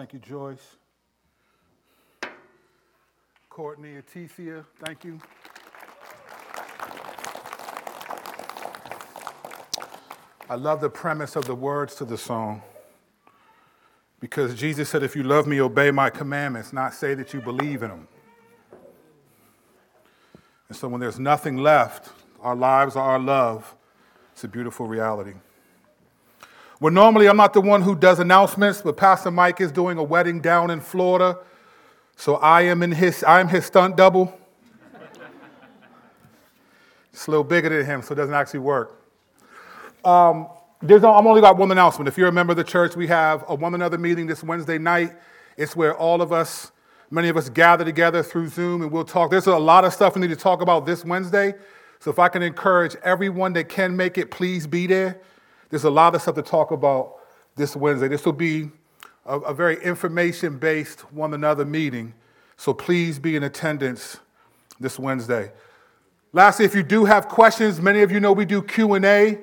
Thank you, Joyce. Courtney, Aticia, thank you. I love the premise of the words to the song because Jesus said, If you love me, obey my commandments, not say that you believe in them. And so when there's nothing left, our lives are our love. It's a beautiful reality. Well, normally I'm not the one who does announcements, but Pastor Mike is doing a wedding down in Florida. So I am in his, I'm his stunt double. it's a little bigger than him, so it doesn't actually work. Um, there's no, I'm only got one announcement. If you're a member of the church, we have a one another meeting this Wednesday night. It's where all of us, many of us gather together through Zoom and we'll talk. There's a lot of stuff we need to talk about this Wednesday. So if I can encourage everyone that can make it, please be there. There's a lot of stuff to talk about this Wednesday. This will be a, a very information based one another meeting. So please be in attendance this Wednesday. Lastly, if you do have questions, many of you know we do Q&A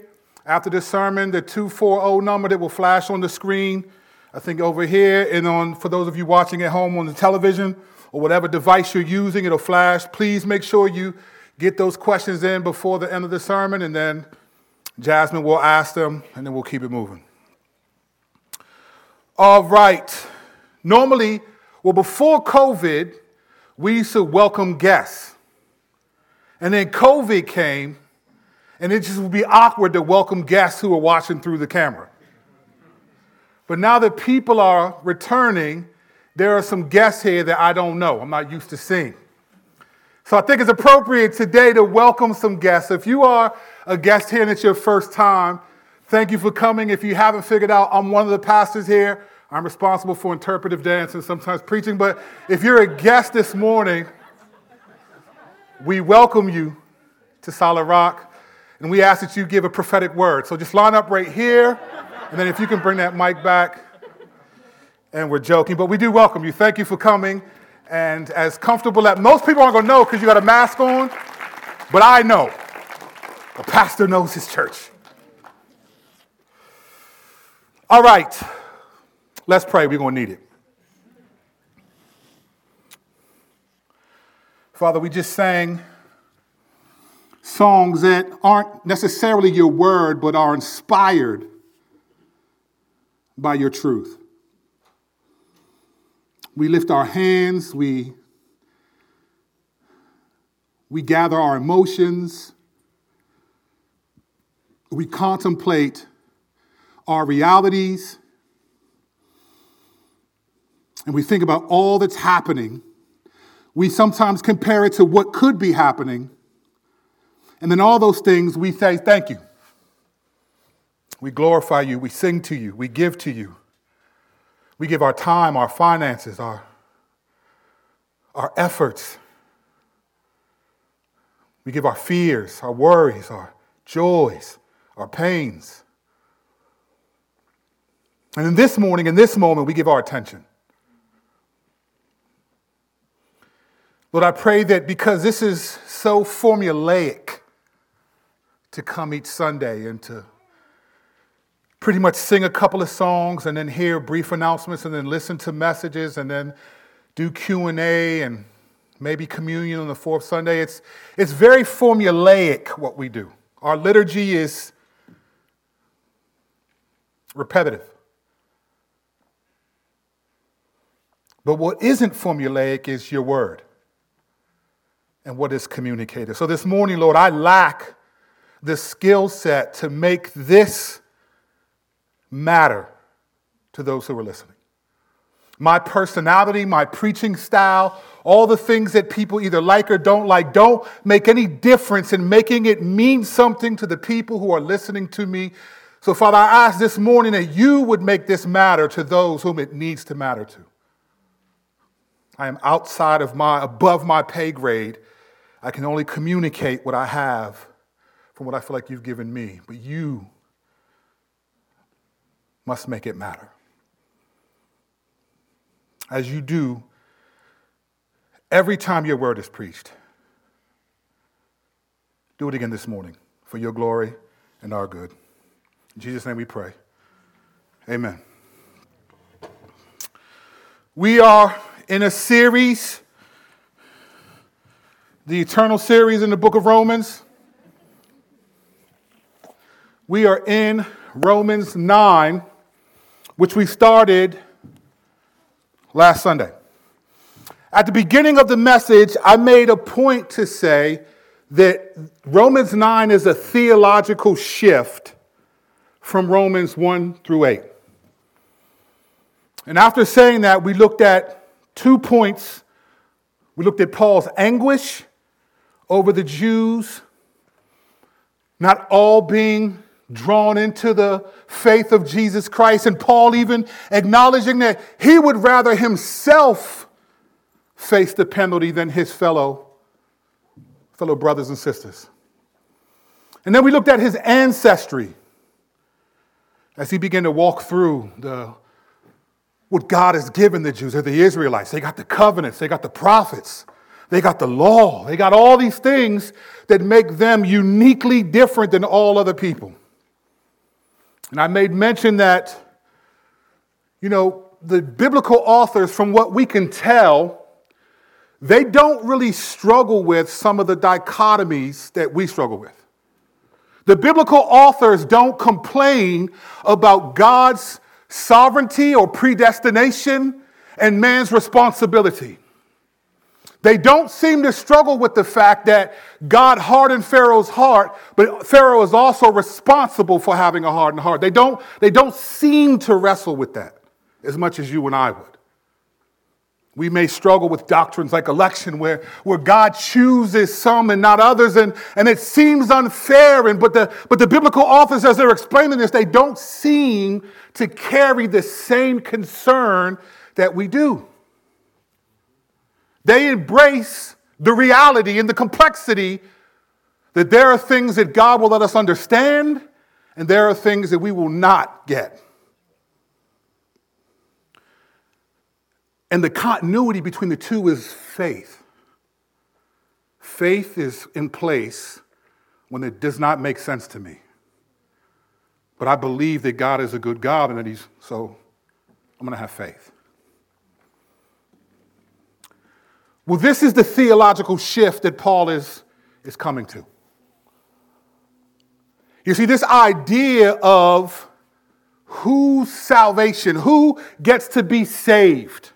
after the sermon, the 240 number that will flash on the screen, I think over here, and on for those of you watching at home on the television or whatever device you're using, it'll flash. Please make sure you get those questions in before the end of the sermon, and then Jasmine will ask them, and then we'll keep it moving. All right. Normally, well, before COVID, we used to welcome guests. And then COVID came, and it just would be awkward to welcome guests who are watching through the camera. But now that people are returning, there are some guests here that I don't know. I'm not used to seeing. So I think it's appropriate today to welcome some guests. If you are a guest here and it's your first time, thank you for coming. If you haven't figured out, I'm one of the pastors here. I'm responsible for interpretive dance and sometimes preaching. But if you're a guest this morning, we welcome you to Solid Rock. And we ask that you give a prophetic word. So just line up right here. And then if you can bring that mic back. And we're joking, but we do welcome you. Thank you for coming. And as comfortable as most people aren't going to know because you got a mask on, but I know. A pastor knows his church. All right. Let's pray. We're going to need it. Father, we just sang songs that aren't necessarily your word, but are inspired by your truth. We lift our hands, we, we gather our emotions, we contemplate our realities, and we think about all that's happening. We sometimes compare it to what could be happening. And then all those things we say, Thank you. We glorify you. We sing to you. We give to you. We give our time, our finances, our, our efforts. We give our fears, our worries, our joys, our pains. And in this morning, in this moment, we give our attention. Lord, I pray that because this is so formulaic, to come each Sunday and to pretty much sing a couple of songs and then hear brief announcements and then listen to messages and then do Q&A and maybe communion on the fourth Sunday. It's, it's very formulaic what we do. Our liturgy is repetitive. But what isn't formulaic is your word and what is communicated. So this morning, Lord, I lack the skill set to make this matter to those who are listening. My personality, my preaching style, all the things that people either like or don't like don't make any difference in making it mean something to the people who are listening to me. So, Father, I ask this morning that you would make this matter to those whom it needs to matter to. I am outside of my, above my pay grade. I can only communicate what I have from what I feel like you've given me, but you must make it matter. As you do every time your word is preached. Do it again this morning for your glory and our good. In Jesus' name we pray. Amen. We are in a series, the eternal series in the book of Romans. We are in Romans 9, which we started last Sunday. At the beginning of the message, I made a point to say that Romans 9 is a theological shift from Romans 1 through 8. And after saying that, we looked at two points. We looked at Paul's anguish over the Jews not all being drawn into the faith of Jesus Christ, and Paul even acknowledging that he would rather himself face the penalty than his fellow, fellow brothers and sisters. And then we looked at his ancestry as he began to walk through the what God has given the Jews, or the Israelites. They got the covenants, they got the prophets, they got the law, they got all these things that make them uniquely different than all other people. And I made mention that, you know, the biblical authors, from what we can tell, they don't really struggle with some of the dichotomies that we struggle with. The biblical authors don't complain about God's sovereignty or predestination and man's responsibility. They don't seem to struggle with the fact that God hardened Pharaoh's heart, but Pharaoh is also responsible for having a hardened heart. They don't, they don't seem to wrestle with that as much as you and I would. We may struggle with doctrines like election, where, where God chooses some and not others, and, and it seems unfair. And, but, the, but the biblical authors, as they're explaining this, they don't seem to carry the same concern that we do. They embrace the reality and the complexity that there are things that God will let us understand, and there are things that we will not get. And the continuity between the two is faith. Faith is in place when it does not make sense to me. But I believe that God is a good God and that He's, so I'm going to have faith. Well, this is the theological shift that Paul is, is coming to. You see, this idea of whose salvation, who gets to be saved,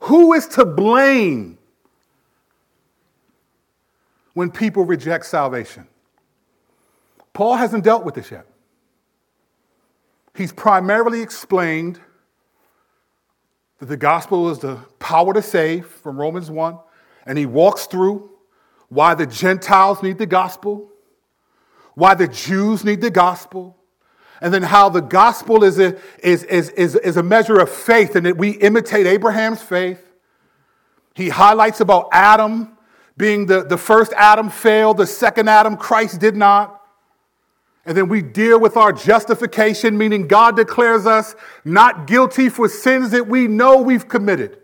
who is to blame when people reject salvation? Paul hasn't dealt with this yet. He's primarily explained that the gospel is the power to save from Romans 1, and he walks through why the Gentiles need the gospel, why the Jews need the gospel, and then how the gospel is a, is, is, is, is a measure of faith and that we imitate Abraham's faith. He highlights about Adam being the, the first Adam failed, the second Adam, Christ did not. And then we deal with our justification, meaning God declares us not guilty for sins that we know we've committed.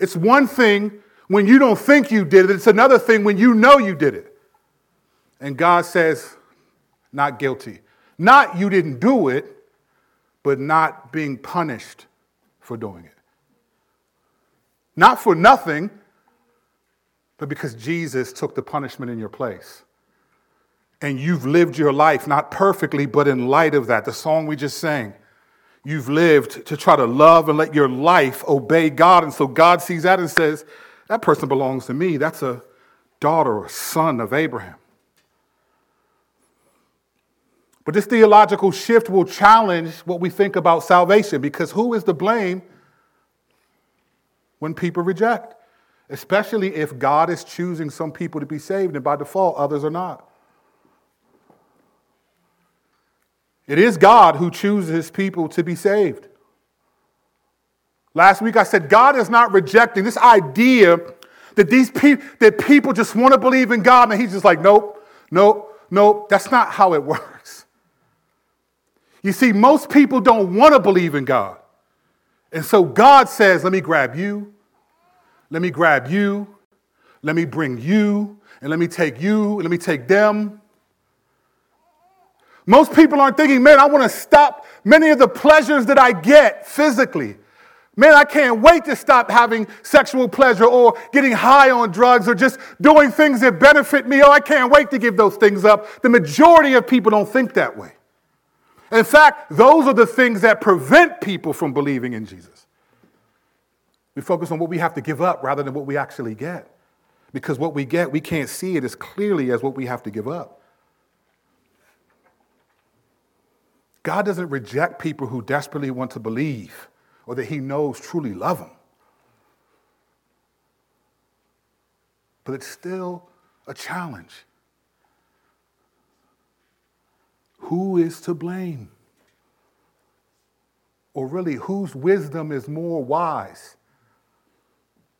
It's one thing when you don't think you did it, it's another thing when you know you did it. And God says, not guilty. Not you didn't do it, but not being punished for doing it. Not for nothing, but because Jesus took the punishment in your place. And you've lived your life, not perfectly, but in light of that. The song we just sang. You've lived to try to love and let your life obey God. And so God sees that and says, That person belongs to me. That's a daughter or son of Abraham. But this theological shift will challenge what we think about salvation because who is to blame when people reject? Especially if God is choosing some people to be saved and by default others are not. It is God who chooses his people to be saved. Last week I said God is not rejecting this idea that these people that people just want to believe in God and he's just like nope, nope, nope. That's not how it works. You see, most people don't want to believe in God. And so God says, let me grab you, let me grab you, let me bring you, and let me take you, and let me take them. Most people aren't thinking, man, I want to stop many of the pleasures that I get physically. Man, I can't wait to stop having sexual pleasure or getting high on drugs or just doing things that benefit me. Oh, I can't wait to give those things up. The majority of people don't think that way. In fact, those are the things that prevent people from believing in Jesus. We focus on what we have to give up rather than what we actually get. Because what we get, we can't see it as clearly as what we have to give up. God doesn't reject people who desperately want to believe or that he knows truly love them. But it's still a challenge. Who is to blame? Or really, whose wisdom is more wise?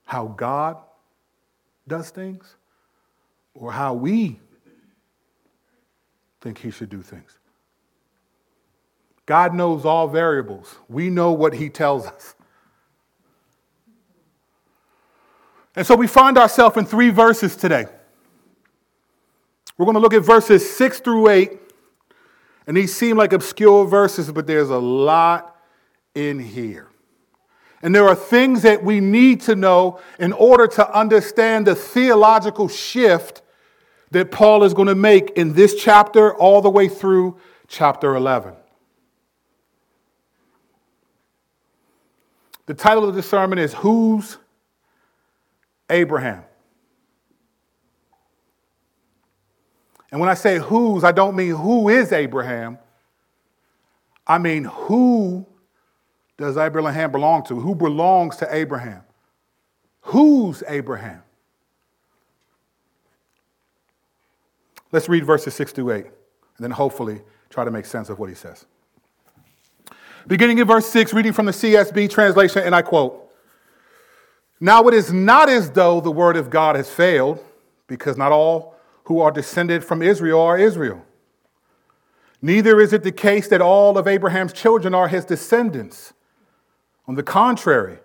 How God does things or how we think he should do things? God knows all variables. We know what He tells us. And so we find ourselves in three verses today. We're going to look at verses 6 through 8. And these seem like obscure verses, but there's a lot in here. And there are things that we need to know in order to understand the theological shift that Paul is going to make in this chapter all the way through chapter 11. The title of the sermon is Who's Abraham? And when I say whose, I don't mean who is Abraham. I mean who does Abraham belong to? Who belongs to Abraham? Who's Abraham? Let's read verses 6 to 8, and then hopefully try to make sense of what he says. Beginning in verse 6, reading from the CSB translation, and I quote Now it is not as though the word of God has failed, because not all who are descended from Israel are Israel. Neither is it the case that all of Abraham's children are his descendants. On the contrary,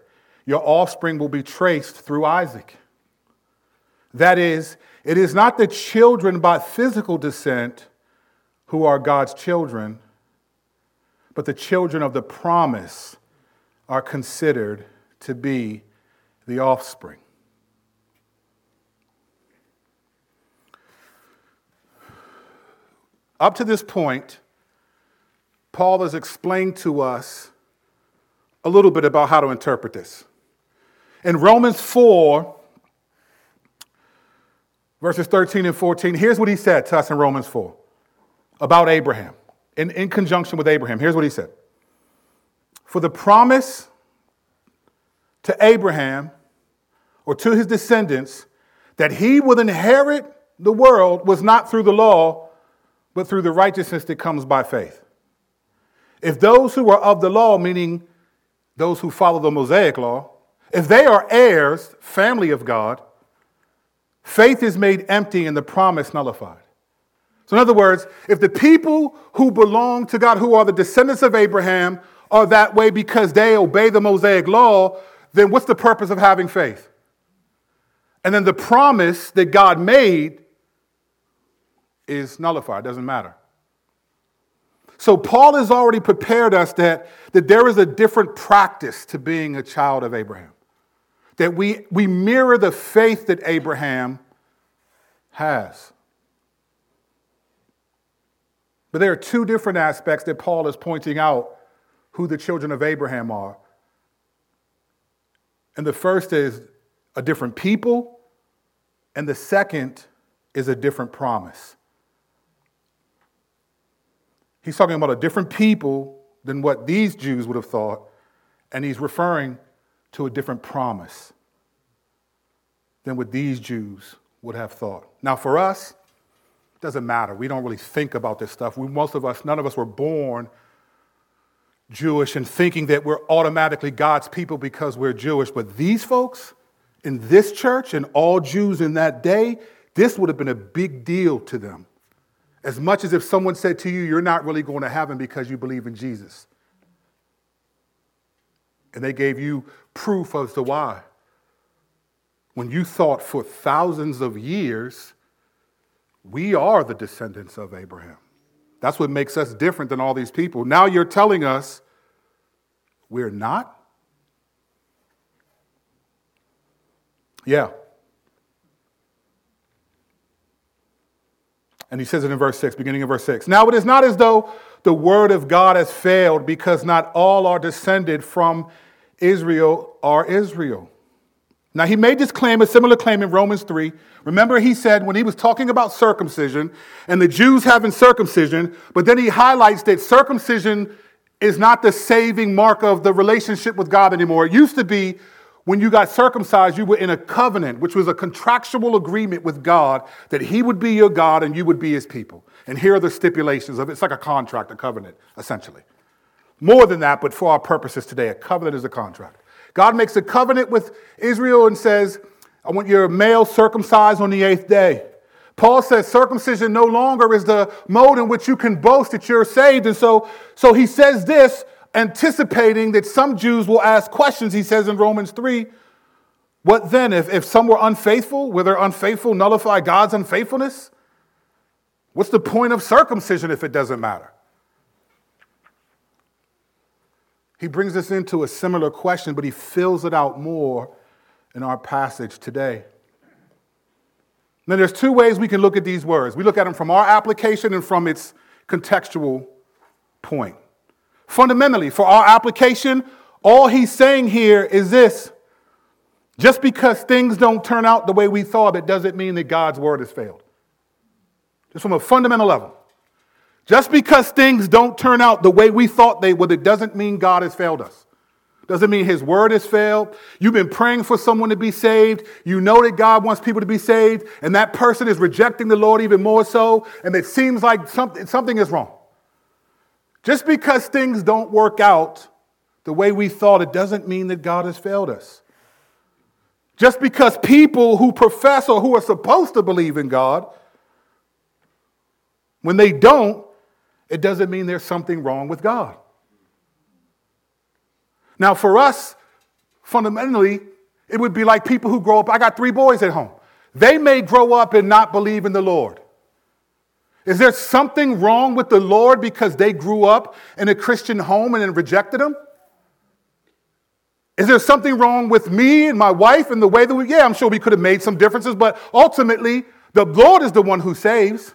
your offspring will be traced through Isaac. That is, it is not the children by physical descent who are God's children but the children of the promise are considered to be the offspring. Up to this point, Paul has explained to us a little bit about how to interpret this. In Romans 4, verses 13 and 14, here's what he said to us in Romans 4 about Abraham in, in conjunction with Abraham. Here's what he said For the promise to Abraham or to his descendants that he would inherit the world was not through the law, but through the righteousness that comes by faith. If those who are of the law, meaning those who follow the Mosaic law, if they are heirs, family of God, faith is made empty and the promise nullified. So, in other words, if the people who belong to God, who are the descendants of Abraham, are that way because they obey the Mosaic law, then what's the purpose of having faith? And then the promise that God made is nullified, doesn't matter. So, Paul has already prepared us that, that there is a different practice to being a child of Abraham. That we, we mirror the faith that Abraham has. But there are two different aspects that Paul is pointing out who the children of Abraham are. And the first is a different people, and the second is a different promise. He's talking about a different people than what these Jews would have thought, and he's referring to a different promise than what these Jews would have thought. Now, for us, doesn't matter. We don't really think about this stuff. We, most of us, none of us were born Jewish and thinking that we're automatically God's people because we're Jewish. But these folks in this church and all Jews in that day, this would have been a big deal to them. As much as if someone said to you, You're not really going to heaven because you believe in Jesus. And they gave you proof as to why. When you thought for thousands of years we are the descendants of Abraham. That's what makes us different than all these people. Now you're telling us we're not? Yeah. And he says it in verse 6, beginning of verse 6. Now it is not as though the word of God has failed, because not all are descended from Israel are Israel. Now, he made this claim, a similar claim in Romans 3. Remember, he said when he was talking about circumcision and the Jews having circumcision, but then he highlights that circumcision is not the saving mark of the relationship with God anymore. It used to be when you got circumcised, you were in a covenant, which was a contractual agreement with God that he would be your God and you would be his people. And here are the stipulations of it. It's like a contract, a covenant, essentially. More than that, but for our purposes today, a covenant is a contract. God makes a covenant with Israel and says, I want your male circumcised on the eighth day. Paul says circumcision no longer is the mode in which you can boast that you're saved. And so, so he says this, anticipating that some Jews will ask questions. He says in Romans 3, what then? If, if some were unfaithful, will their unfaithful nullify God's unfaithfulness? What's the point of circumcision if it doesn't matter? He brings us into a similar question, but he fills it out more in our passage today. Now, there's two ways we can look at these words. We look at them from our application and from its contextual point. Fundamentally, for our application, all he's saying here is this just because things don't turn out the way we thought, it doesn't mean that God's word has failed. Just from a fundamental level. Just because things don't turn out the way we thought they would, it doesn't mean God has failed us. Doesn't mean his word has failed. You've been praying for someone to be saved. You know that God wants people to be saved, and that person is rejecting the Lord even more so, and it seems like something, something is wrong. Just because things don't work out the way we thought, it doesn't mean that God has failed us. Just because people who profess or who are supposed to believe in God, when they don't, it doesn't mean there's something wrong with God. Now, for us, fundamentally, it would be like people who grow up. I got three boys at home. They may grow up and not believe in the Lord. Is there something wrong with the Lord because they grew up in a Christian home and then rejected Him? Is there something wrong with me and my wife and the way that we, yeah, I'm sure we could have made some differences, but ultimately, the Lord is the one who saves.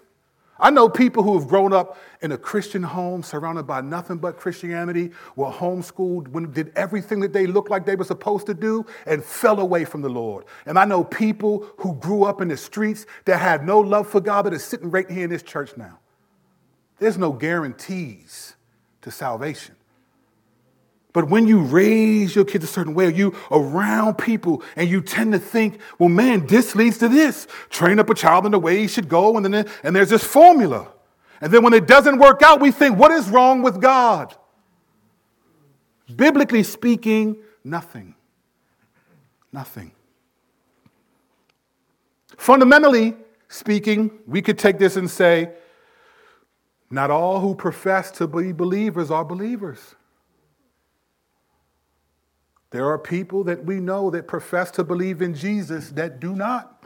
I know people who have grown up in a Christian home surrounded by nothing but Christianity, were homeschooled, when, did everything that they looked like they were supposed to do, and fell away from the Lord. And I know people who grew up in the streets that had no love for God that are sitting right here in this church now. There's no guarantees to salvation. But when you raise your kids a certain way, you around people and you tend to think, well, man, this leads to this. Train up a child in the way he should go, and then and there's this formula. And then when it doesn't work out, we think, what is wrong with God? Biblically speaking, nothing. Nothing. Fundamentally speaking, we could take this and say, not all who profess to be believers are believers. There are people that we know that profess to believe in Jesus that do not.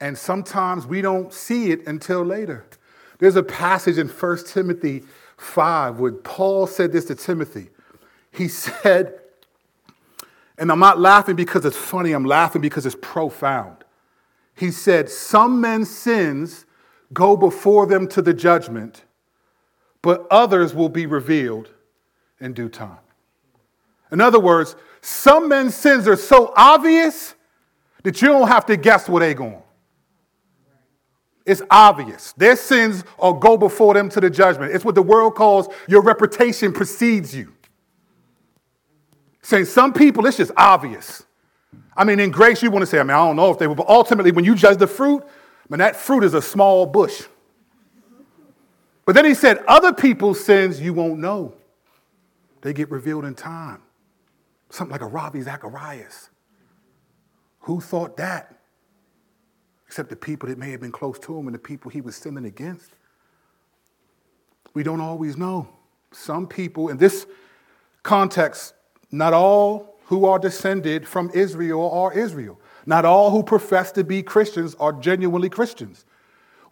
And sometimes we don't see it until later. There's a passage in 1 Timothy 5 where Paul said this to Timothy. He said, and I'm not laughing because it's funny, I'm laughing because it's profound. He said, Some men's sins go before them to the judgment, but others will be revealed in due time. In other words, some men's sins are so obvious that you don't have to guess where they're going. It's obvious. Their sins will go before them to the judgment. It's what the world calls your reputation precedes you. Saying some people, it's just obvious. I mean, in grace, you want to say, I mean, I don't know if they were, but ultimately, when you judge the fruit, I mean, that fruit is a small bush. But then he said, other people's sins you won't know. They get revealed in time. Something like a Ravi Zacharias. Who thought that? Except the people that may have been close to him and the people he was sinning against. We don't always know. Some people, in this context, not all who are descended from Israel are Israel. Not all who profess to be Christians are genuinely Christians.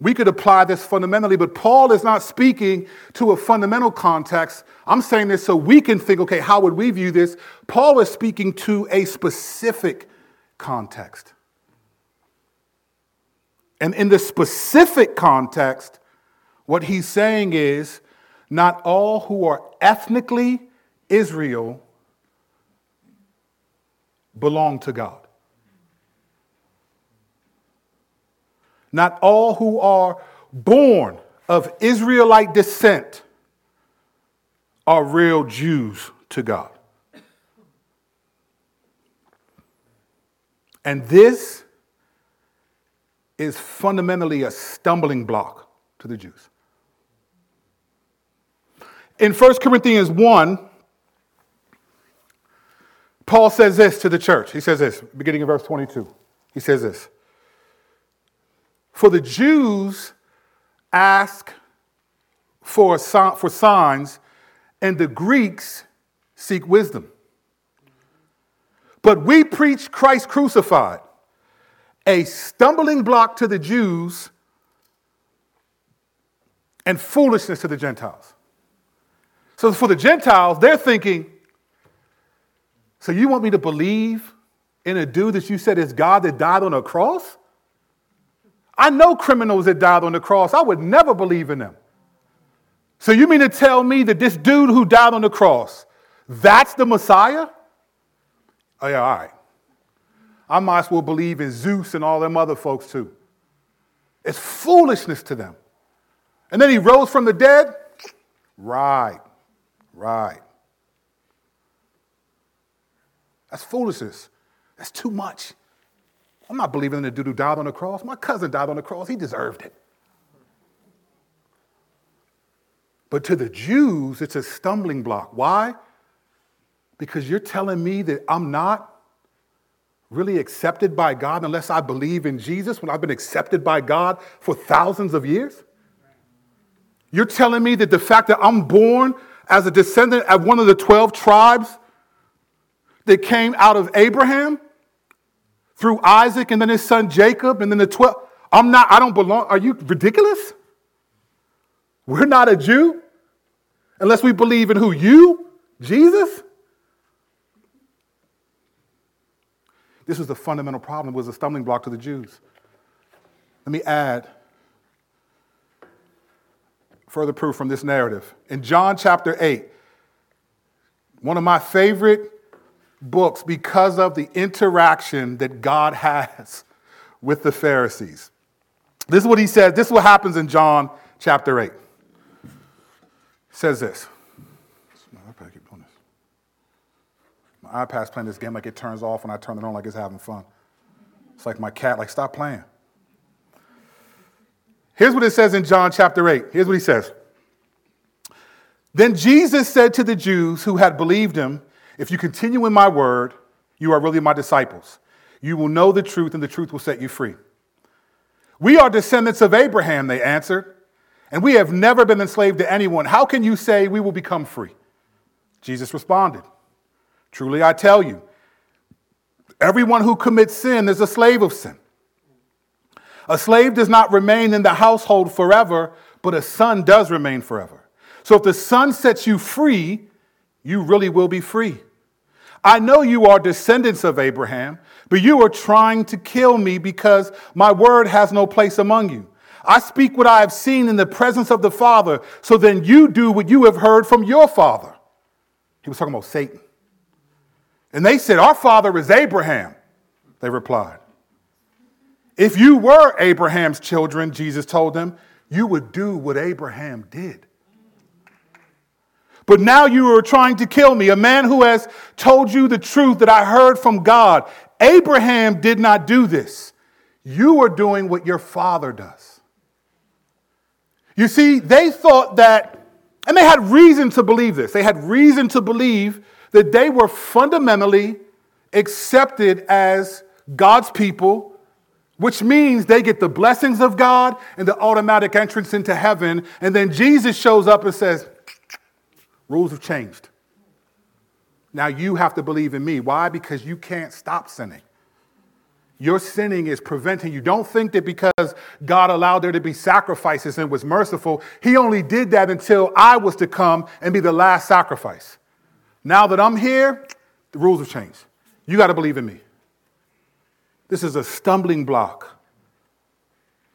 we could apply this fundamentally, but Paul is not speaking to a fundamental context. I'm saying this so we can think, okay, how would we view this? Paul is speaking to a specific context. And in the specific context, what he's saying is not all who are ethnically Israel belong to God. Not all who are born of Israelite descent are real Jews to God. And this is fundamentally a stumbling block to the Jews. In 1 Corinthians 1, Paul says this to the church. He says this, beginning of verse 22. He says this For the Jews ask for, for signs, and the Greeks seek wisdom. But we preach Christ crucified, a stumbling block to the Jews and foolishness to the Gentiles. So for the Gentiles, they're thinking, so you want me to believe in a dude that you said is God that died on a cross? I know criminals that died on the cross. I would never believe in them. So you mean to tell me that this dude who died on the cross, that's the Messiah? Oh, yeah, all right. I might as well believe in Zeus and all them other folks too. It's foolishness to them. And then he rose from the dead? Right, right. That's foolishness. That's too much. I'm not believing in the dude who died on the cross. My cousin died on the cross. He deserved it. But to the Jews, it's a stumbling block. Why? Because you're telling me that I'm not really accepted by God unless I believe in Jesus when I've been accepted by God for thousands of years? You're telling me that the fact that I'm born as a descendant of one of the 12 tribes that came out of Abraham through Isaac and then his son Jacob and then the 12, I'm not, I don't belong. Are you ridiculous? We're not a Jew unless we believe in who? You? Jesus? This was the fundamental problem, was a stumbling block to the Jews. Let me add further proof from this narrative. In John chapter 8, one of my favorite books because of the interaction that God has with the Pharisees. This is what he says. This is what happens in John chapter 8. He says this. My iPad's playing this game like it turns off when I turn it on like it's having fun. It's like my cat, like, stop playing. Here's what it says in John chapter 8. Here's what he says. Then Jesus said to the Jews who had believed him, If you continue in my word, you are really my disciples. You will know the truth, and the truth will set you free. We are descendants of Abraham, they answered, and we have never been enslaved to anyone. How can you say we will become free? Jesus responded, Truly I tell you, everyone who commits sin is a slave of sin. A slave does not remain in the household forever, but a son does remain forever. So if the son sets you free, you really will be free. I know you are descendants of Abraham, but you are trying to kill me because my word has no place among you. I speak what I have seen in the presence of the Father, so then you do what you have heard from your father. He was talking about Satan. And they said, Our father is Abraham. They replied. If you were Abraham's children, Jesus told them, you would do what Abraham did. But now you are trying to kill me, a man who has told you the truth that I heard from God. Abraham did not do this. You are doing what your father does. You see, they thought that, and they had reason to believe this. They had reason to believe that they were fundamentally accepted as God's people, which means they get the blessings of God and the automatic entrance into heaven. And then Jesus shows up and says, Rules have changed. Now you have to believe in me. Why? Because you can't stop sinning. Your sinning is preventing you. Don't think that because God allowed there to be sacrifices and was merciful, He only did that until I was to come and be the last sacrifice. Now that I'm here, the rules have changed. You got to believe in me. This is a stumbling block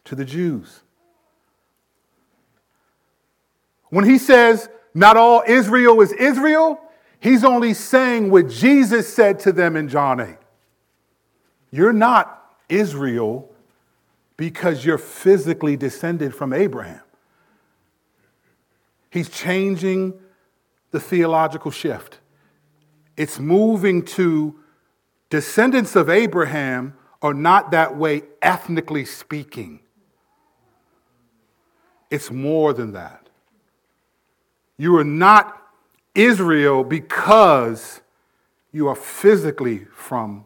to the Jews. When he says, not all Israel is Israel, he's only saying what Jesus said to them in John 8. You're not Israel because you're physically descended from Abraham. He's changing the theological shift. It's moving to descendants of Abraham are not that way ethnically speaking. It's more than that. You are not Israel because you are physically from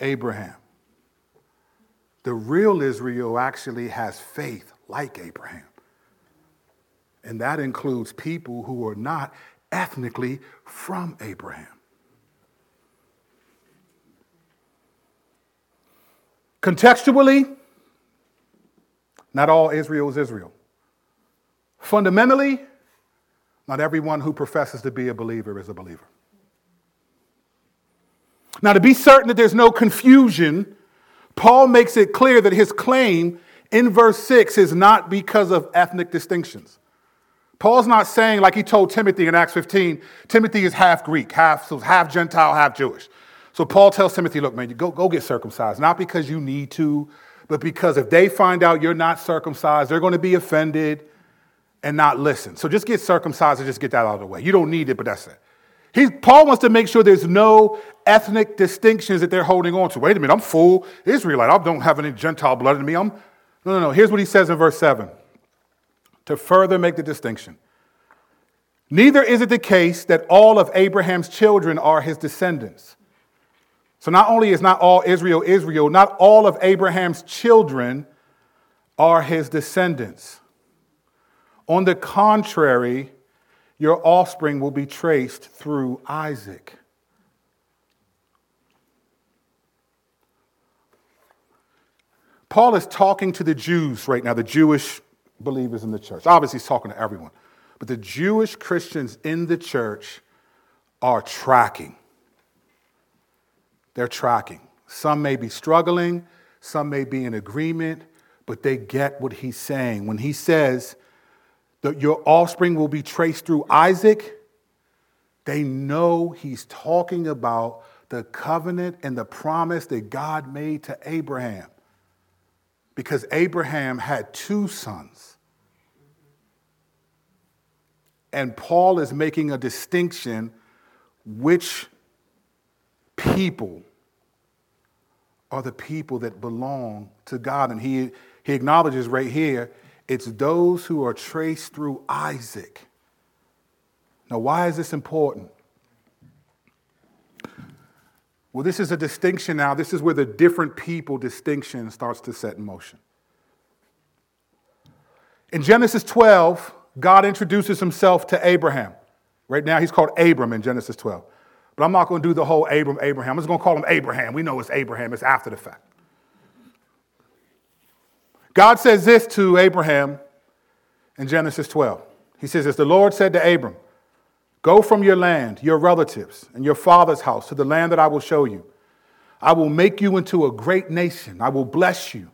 Abraham. The real Israel actually has faith like Abraham. And that includes people who are not ethnically from Abraham. Contextually, not all Israel is Israel. Fundamentally, not everyone who professes to be a believer is a believer. Now, to be certain that there's no confusion, Paul makes it clear that his claim in verse 6 is not because of ethnic distinctions. Paul's not saying, like he told Timothy in Acts 15, Timothy is half Greek, half, so half Gentile, half Jewish. So Paul tells Timothy, look, man, you go, go get circumcised, not because you need to, but because if they find out you're not circumcised, they're going to be offended and not listen. So just get circumcised and just get that out of the way. You don't need it, but that's it. He, Paul wants to make sure there's no ethnic distinctions that they're holding on to. Wait a minute, I'm full Israelite. I don't have any Gentile blood in me. I'm, no, no, no. Here's what he says in verse 7 to further make the distinction. Neither is it the case that all of Abraham's children are his descendants. So not only is not all Israel Israel, not all of Abraham's children are his descendants. On the contrary, your offspring will be traced through Isaac. Paul is talking to the Jews right now, the Jewish believers in the church. Obviously, he's talking to everyone. But the Jewish Christians in the church are tracking. They're tracking. Some may be struggling, some may be in agreement, but they get what he's saying. When he says that your offspring will be traced through Isaac, they know he's talking about the covenant and the promise that God made to Abraham. Because Abraham had two sons. And Paul is making a distinction which people are the people that belong to God. And he, he acknowledges right here it's those who are traced through Isaac. Now, why is this important? Well, this is a distinction now. This is where the different people distinction starts to set in motion. In Genesis 12, God introduces himself to Abraham. Right now, he's called Abram in Genesis 12. But I'm not going to do the whole Abram, Abraham. I'm just going to call him Abraham. We know it's Abraham, it's after the fact. God says this to Abraham in Genesis 12. He says, As the Lord said to Abram, Go from your land, your relatives, and your father's house to the land that I will show you. I will make you into a great nation. I will bless you.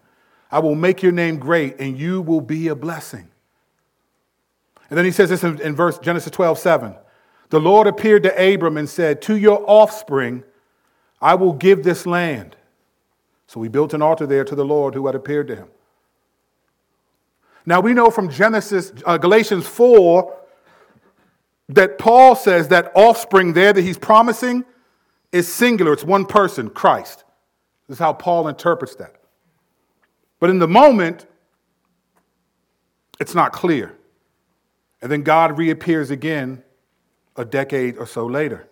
I will make your name great, and you will be a blessing. And then he says this in, in verse Genesis 12, 7. The Lord appeared to Abram and said, To your offspring I will give this land. So he built an altar there to the Lord who had appeared to him. Now we know from Genesis, uh, Galatians 4, that Paul says that offspring there that he's promising is singular. It's one person, Christ. This is how Paul interprets that. But in the moment, it's not clear. And then God reappears again a decade or so later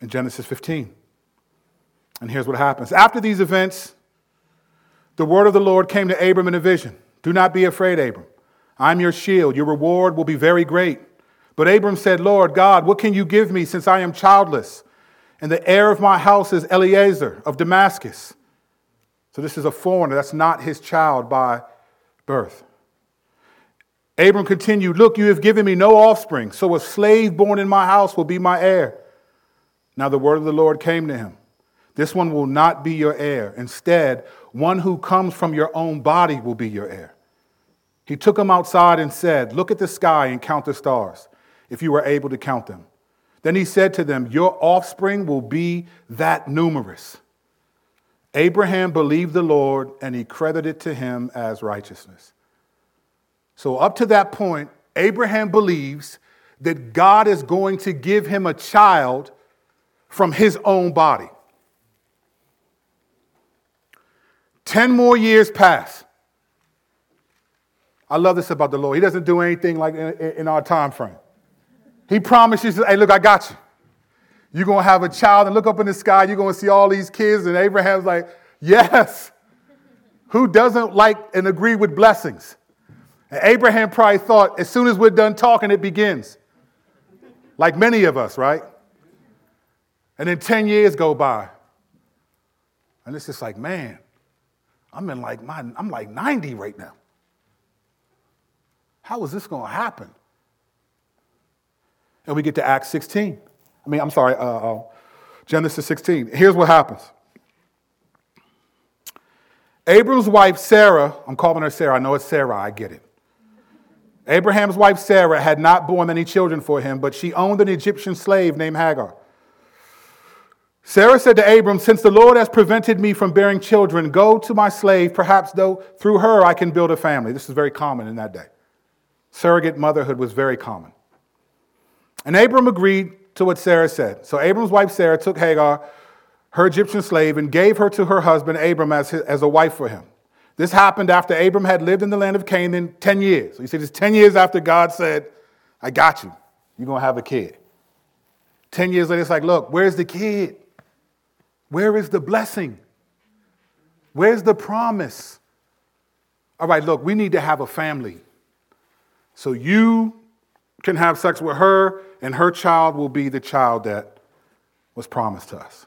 in Genesis 15. And here's what happens. After these events, the word of the Lord came to Abram in a vision. Do not be afraid, Abram. I'm your shield. Your reward will be very great. But Abram said, Lord God, what can you give me since I am childless? And the heir of my house is Eliezer of Damascus. So this is a foreigner. That's not his child by birth. Abram continued, Look, you have given me no offspring, so a slave born in my house will be my heir. Now the word of the Lord came to him This one will not be your heir. Instead, one who comes from your own body will be your heir. He took him outside and said, Look at the sky and count the stars, if you were able to count them. Then he said to them, Your offspring will be that numerous. Abraham believed the Lord, and he credited to him as righteousness. So, up to that point, Abraham believes that God is going to give him a child from his own body. Ten more years pass. I love this about the Lord. He doesn't do anything like in, our time frame. He promises, hey, look, I got you. You're going to have a child and look up in the sky. You're going to see all these kids. And Abraham's like, yes. Who doesn't like and agree with blessings? And Abraham probably thought, as soon as we're done talking, it begins. Like many of us, right? And then 10 years go by. And it's just like, man, I'm in like my, I'm like 90 right now. How is this going to happen? And we get to Acts 16. I mean, I'm sorry, uh, uh, Genesis 16. Here's what happens. Abram's wife, Sarah, I'm calling her Sarah. I know it's Sarai, I get it. Abraham's wife, Sarah, had not borne any children for him, but she owned an Egyptian slave named Hagar. Sarah said to Abram, Since the Lord has prevented me from bearing children, go to my slave. Perhaps, though, through her I can build a family. This is very common in that day. Surrogate motherhood was very common. And Abram agreed to what Sarah said. So Abram's wife Sarah took Hagar, her Egyptian slave, and gave her to her husband Abram as, his, as a wife for him. This happened after Abram had lived in the land of Canaan 10 years. So you see, it's 10 years after God said, I got you. You're going to have a kid. 10 years later, it's like, look, where's the kid? Where is the blessing? Where's the promise? All right, look, we need to have a family. So you can have sex with her, and her child will be the child that was promised to us.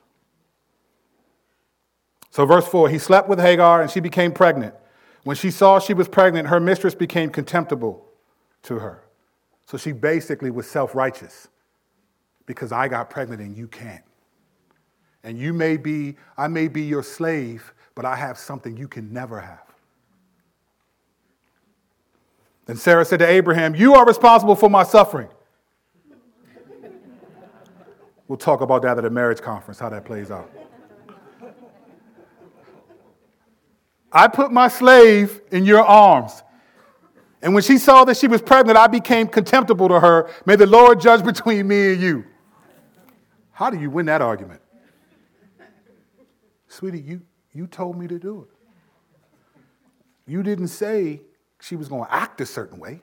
So, verse 4 He slept with Hagar, and she became pregnant. When she saw she was pregnant, her mistress became contemptible to her. So, she basically was self righteous because I got pregnant and you can't. And you may be, I may be your slave, but I have something you can never have. And Sarah said to Abraham, You are responsible for my suffering. We'll talk about that at a marriage conference, how that plays out. I put my slave in your arms. And when she saw that she was pregnant, I became contemptible to her. May the Lord judge between me and you. How do you win that argument? Sweetie, you, you told me to do it. You didn't say she was going to act a certain way.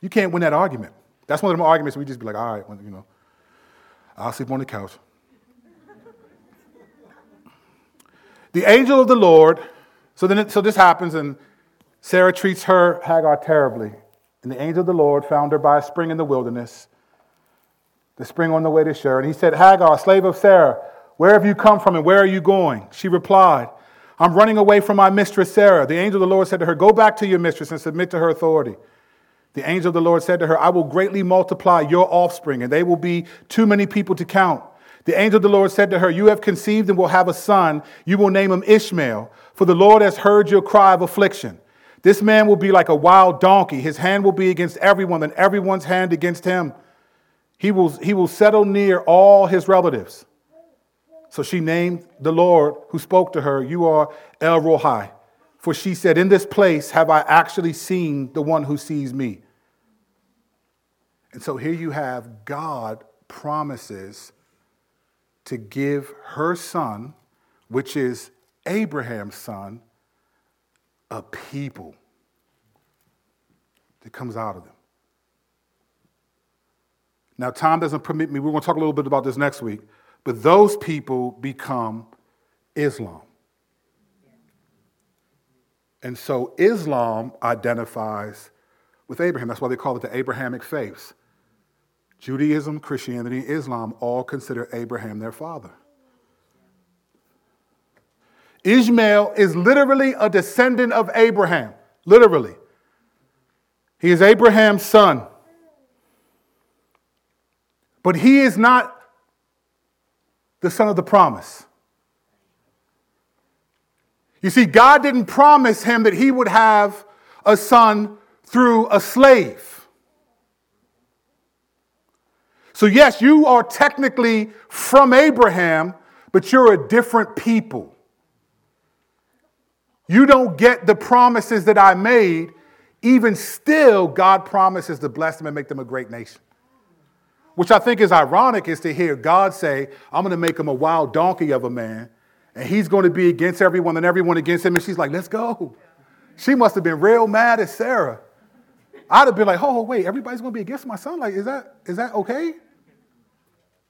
You can't win that argument. That's one of the arguments we just be like, all right, well, you know, I'll sleep on the couch. the angel of the Lord, so then so this happens, and Sarah treats her Hagar terribly. And the angel of the Lord found her by a spring in the wilderness, the spring on the way to Shur. And he said, Hagar, slave of Sarah, where have you come from and where are you going? She replied, I'm running away from my mistress Sarah. The angel of the Lord said to her, Go back to your mistress and submit to her authority. The angel of the Lord said to her, I will greatly multiply your offspring, and they will be too many people to count. The angel of the Lord said to her, You have conceived and will have a son. You will name him Ishmael, for the Lord has heard your cry of affliction. This man will be like a wild donkey. His hand will be against everyone, and everyone's hand against him. He will, he will settle near all his relatives. So she named the Lord who spoke to her, You are El Roi. For she said, In this place have I actually seen the one who sees me. And so here you have God promises to give her son, which is Abraham's son, a people that comes out of them. Now, time doesn't permit me, we're going to talk a little bit about this next week. But those people become Islam. And so Islam identifies with Abraham. That's why they call it the Abrahamic faiths Judaism, Christianity, Islam all consider Abraham their father. Ishmael is literally a descendant of Abraham, literally. He is Abraham's son. But he is not the son of the promise. You see, God didn't promise him that he would have a son through a slave. So, yes, you are technically from Abraham, but you're a different people. You don't get the promises that I made. Even still, God promises to bless them and make them a great nation. Which I think is ironic is to hear God say, I'm going to make him a wild donkey of a man, and he's going to be against everyone and everyone against him. And she's like, let's go. She must have been real mad at Sarah. I'd have been like, oh, wait, everybody's going to be against my son? Like, is that, is that okay?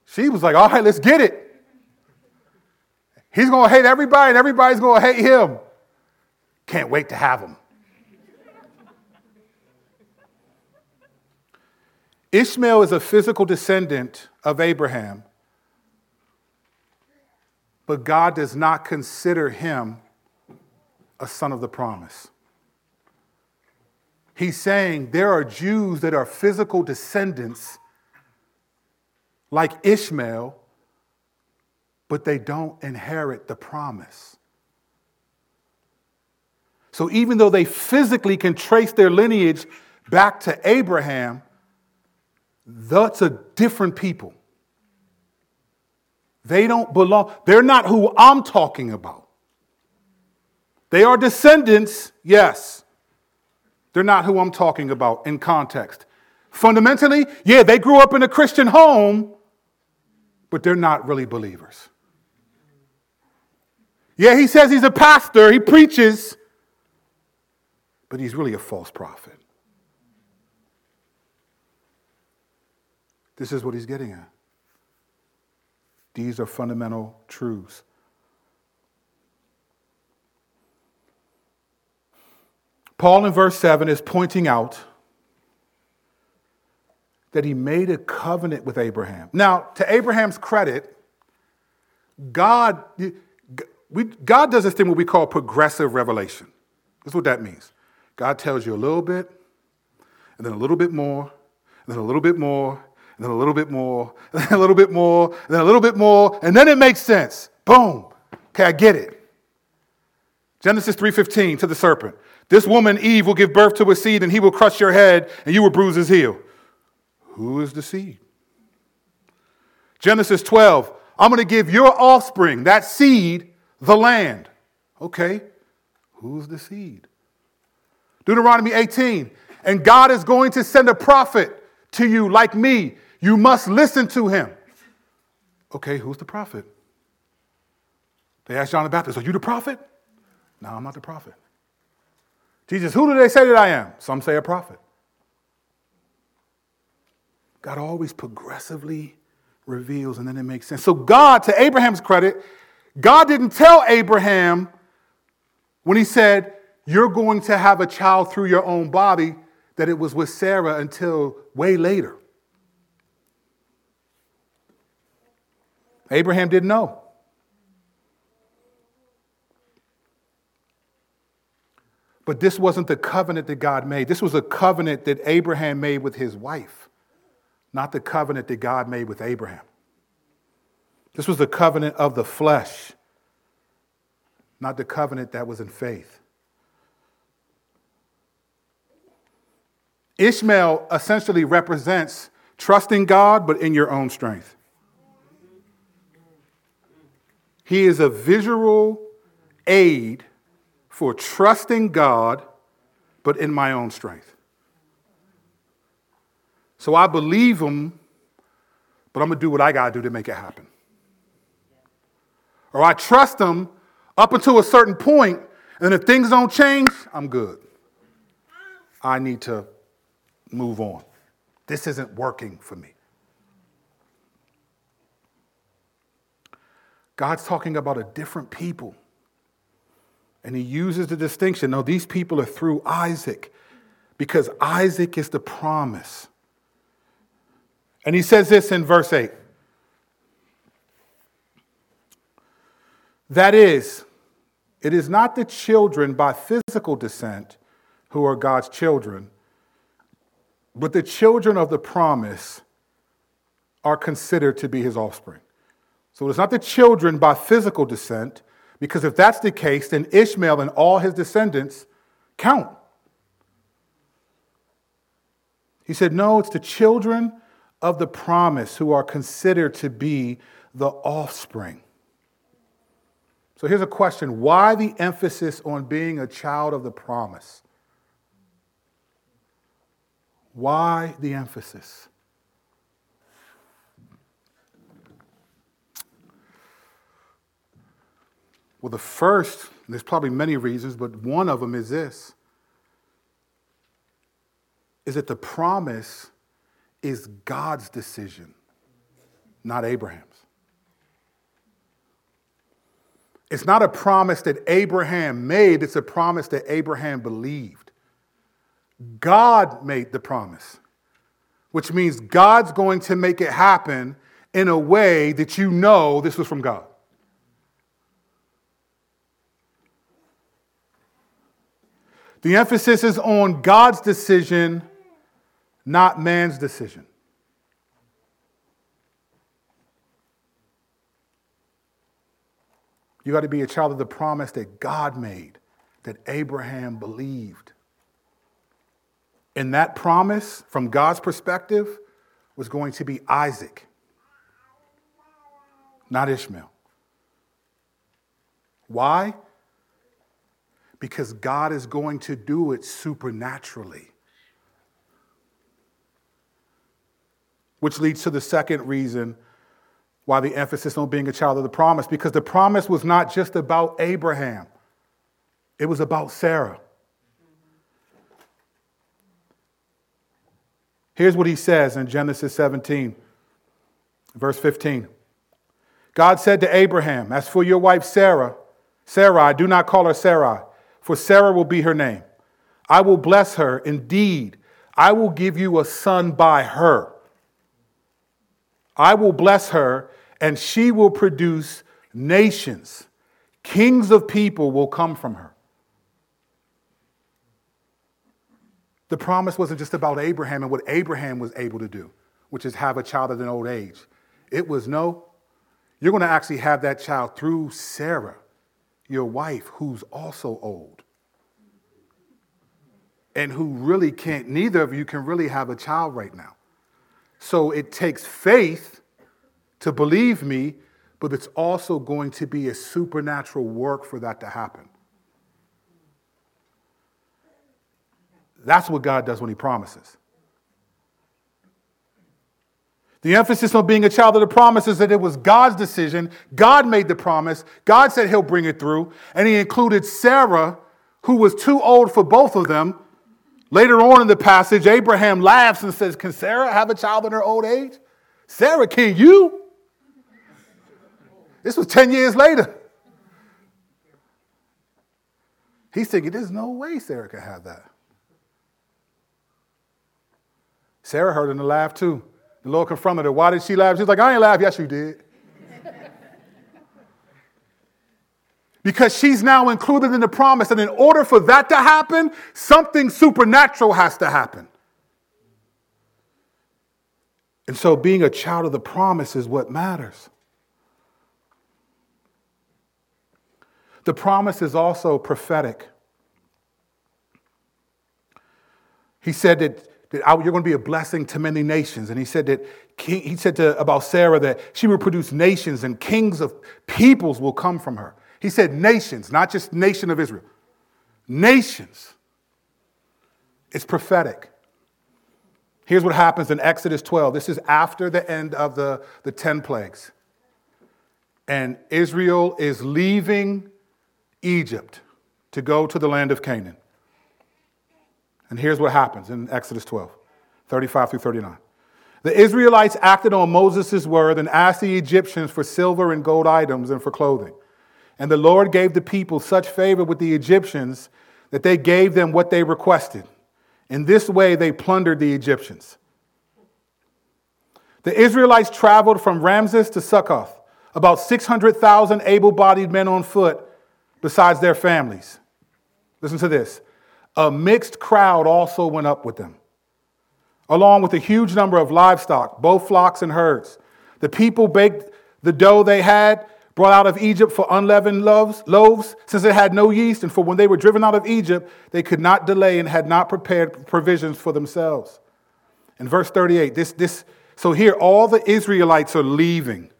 She was like, all right, let's get it. He's going to hate everybody, and everybody's going to hate him. Can't wait to have him. Ishmael is a physical descendant of Abraham, but God does not consider him a son of the promise. He's saying there are Jews that are physical descendants like Ishmael, but they don't inherit the promise. So even though they physically can trace their lineage back to Abraham, that's a different people. They don't belong, they're not who I'm talking about. They are descendants, yes. They're not who I'm talking about in context. Fundamentally, yeah, they grew up in a Christian home, but they're not really believers. Yeah, he says he's a pastor, he preaches, but he's really a false prophet. This is what he's getting at. These are fundamental truths. Paul in verse 7 is pointing out that he made a covenant with Abraham. Now, to Abraham's credit, God, we, God does this thing what we call progressive revelation. That's what that means. God tells you a little bit, and then a little bit more, and then a little bit more, then a little bit more, and then a little bit more, and then a little bit more, and then it makes sense. Boom. Okay, I get it. Genesis 3:15 to the serpent. This woman Eve will give birth to a seed and he will crush your head and you will bruise his heel. Who is the seed? Genesis 12. I'm going to give your offspring, that seed, the land. Okay. Who's the seed? Deuteronomy 18. And God is going to send a prophet to you like me. You must listen to him. Okay, who's the prophet? They asked John the Baptist, Are you the prophet? No, I'm not the prophet. Jesus, who do they say that I am? Some say a prophet. God always progressively reveals and then it makes sense. So, God, to Abraham's credit, God didn't tell Abraham when he said, You're going to have a child through your own body, that it was with Sarah until way later. Abraham didn't know. But this wasn't the covenant that God made. This was a covenant that Abraham made with his wife, not the covenant that God made with Abraham. This was the covenant of the flesh, not the covenant that was in faith. Ishmael essentially represents trusting God, but in your own strength. He is a visual aid for trusting God, but in my own strength. So I believe him, but I'm going to do what I got to do to make it happen. Or I trust him up until a certain point, and if things don't change, I'm good. I need to move on. This isn't working for me. God's talking about a different people. And he uses the distinction no, these people are through Isaac because Isaac is the promise. And he says this in verse 8. That is, it is not the children by physical descent who are God's children, but the children of the promise are considered to be his offspring. So it's not the children by physical descent, because if that's the case, then Ishmael and all his descendants count. He said, No, it's the children of the promise who are considered to be the offspring. So here's a question Why the emphasis on being a child of the promise? Why the emphasis? Well, the first, there's probably many reasons, but one of them is this is that the promise is God's decision, not Abraham's. It's not a promise that Abraham made, it's a promise that Abraham believed. God made the promise, which means God's going to make it happen in a way that you know this was from God. The emphasis is on God's decision, not man's decision. You got to be a child of the promise that God made, that Abraham believed. And that promise, from God's perspective, was going to be Isaac, not Ishmael. Why? Because God is going to do it supernaturally. Which leads to the second reason why the emphasis on being a child of the promise, because the promise was not just about Abraham, it was about Sarah. Here's what he says in Genesis 17, verse 15. God said to Abraham, As for your wife Sarah, Sarai, do not call her Sarai, for Sarah will be her name. I will bless her. Indeed, I will give you a son by her. I will bless her, and she will produce nations. Kings of people will come from her. The promise wasn't just about Abraham and what Abraham was able to do, which is have a child at an old age. It was no, you're going to actually have that child through Sarah, your wife, who's also old. And who really can't, neither of you can really have a child right now. So it takes faith to believe me, but it's also going to be a supernatural work for that to happen. That's what God does when He promises. The emphasis on being a child of the promise is that it was God's decision. God made the promise. God said He'll bring it through. And He included Sarah, who was too old for both of them. Later on in the passage, Abraham laughs and says, Can Sarah have a child in her old age? Sarah, can you? This was 10 years later. He's thinking, There's no way Sarah can have that. Sarah heard him and laughed too. The Lord confronted her. Why did she laugh? She's like, I ain't laugh. Yes, you did. because she's now included in the promise. And in order for that to happen, something supernatural has to happen. And so being a child of the promise is what matters. The promise is also prophetic. He said that that you're going to be a blessing to many nations. And he said that he said to, about Sarah that she will produce nations and kings of peoples will come from her. He said nations, not just nation of Israel. Nations. It's prophetic. Here's what happens in Exodus 12. This is after the end of the, the 10 plagues. And Israel is leaving Egypt to go to the land of Canaan. And here's what happens in Exodus 12 35 through 39. The Israelites acted on Moses' word and asked the Egyptians for silver and gold items and for clothing. And the Lord gave the people such favor with the Egyptians that they gave them what they requested. In this way, they plundered the Egyptians. The Israelites traveled from Ramses to Succoth, about 600,000 able bodied men on foot, besides their families. Listen to this. A mixed crowd also went up with them, along with a huge number of livestock, both flocks and herds. The people baked the dough they had, brought out of Egypt for unleavened loaves, loaves, since it had no yeast, and for when they were driven out of Egypt, they could not delay and had not prepared provisions for themselves. In verse 38, this, this, so here all the Israelites are leaving.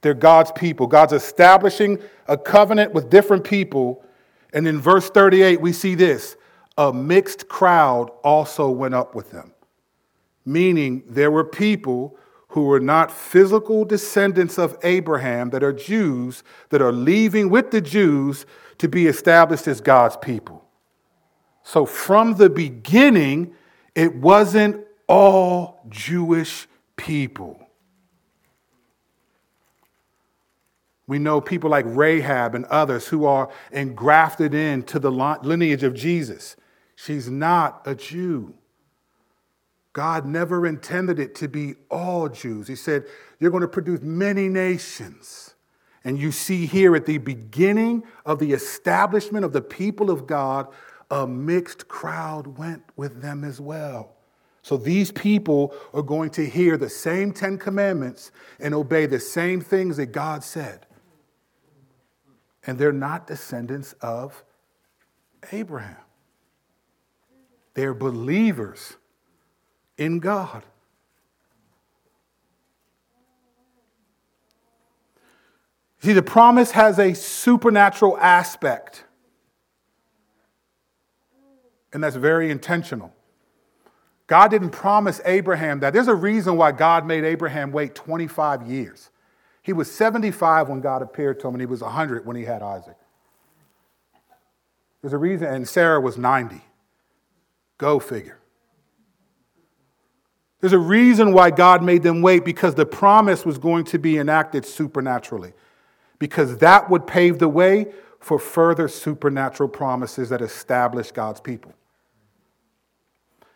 They're God's people. God's establishing a covenant with different people. And in verse 38, we see this a mixed crowd also went up with them, meaning there were people who were not physical descendants of Abraham that are Jews that are leaving with the Jews to be established as God's people. So from the beginning, it wasn't all Jewish people. We know people like Rahab and others who are engrafted into the lineage of Jesus. She's not a Jew. God never intended it to be all Jews. He said, You're going to produce many nations. And you see here at the beginning of the establishment of the people of God, a mixed crowd went with them as well. So these people are going to hear the same Ten Commandments and obey the same things that God said. And they're not descendants of Abraham, they're believers in God. See, the promise has a supernatural aspect, and that's very intentional. God didn't promise Abraham that. There's a reason why God made Abraham wait 25 years. He was 75 when God appeared to him, and he was 100 when he had Isaac. There's a reason, and Sarah was 90. Go figure. There's a reason why God made them wait because the promise was going to be enacted supernaturally, because that would pave the way for further supernatural promises that establish God's people.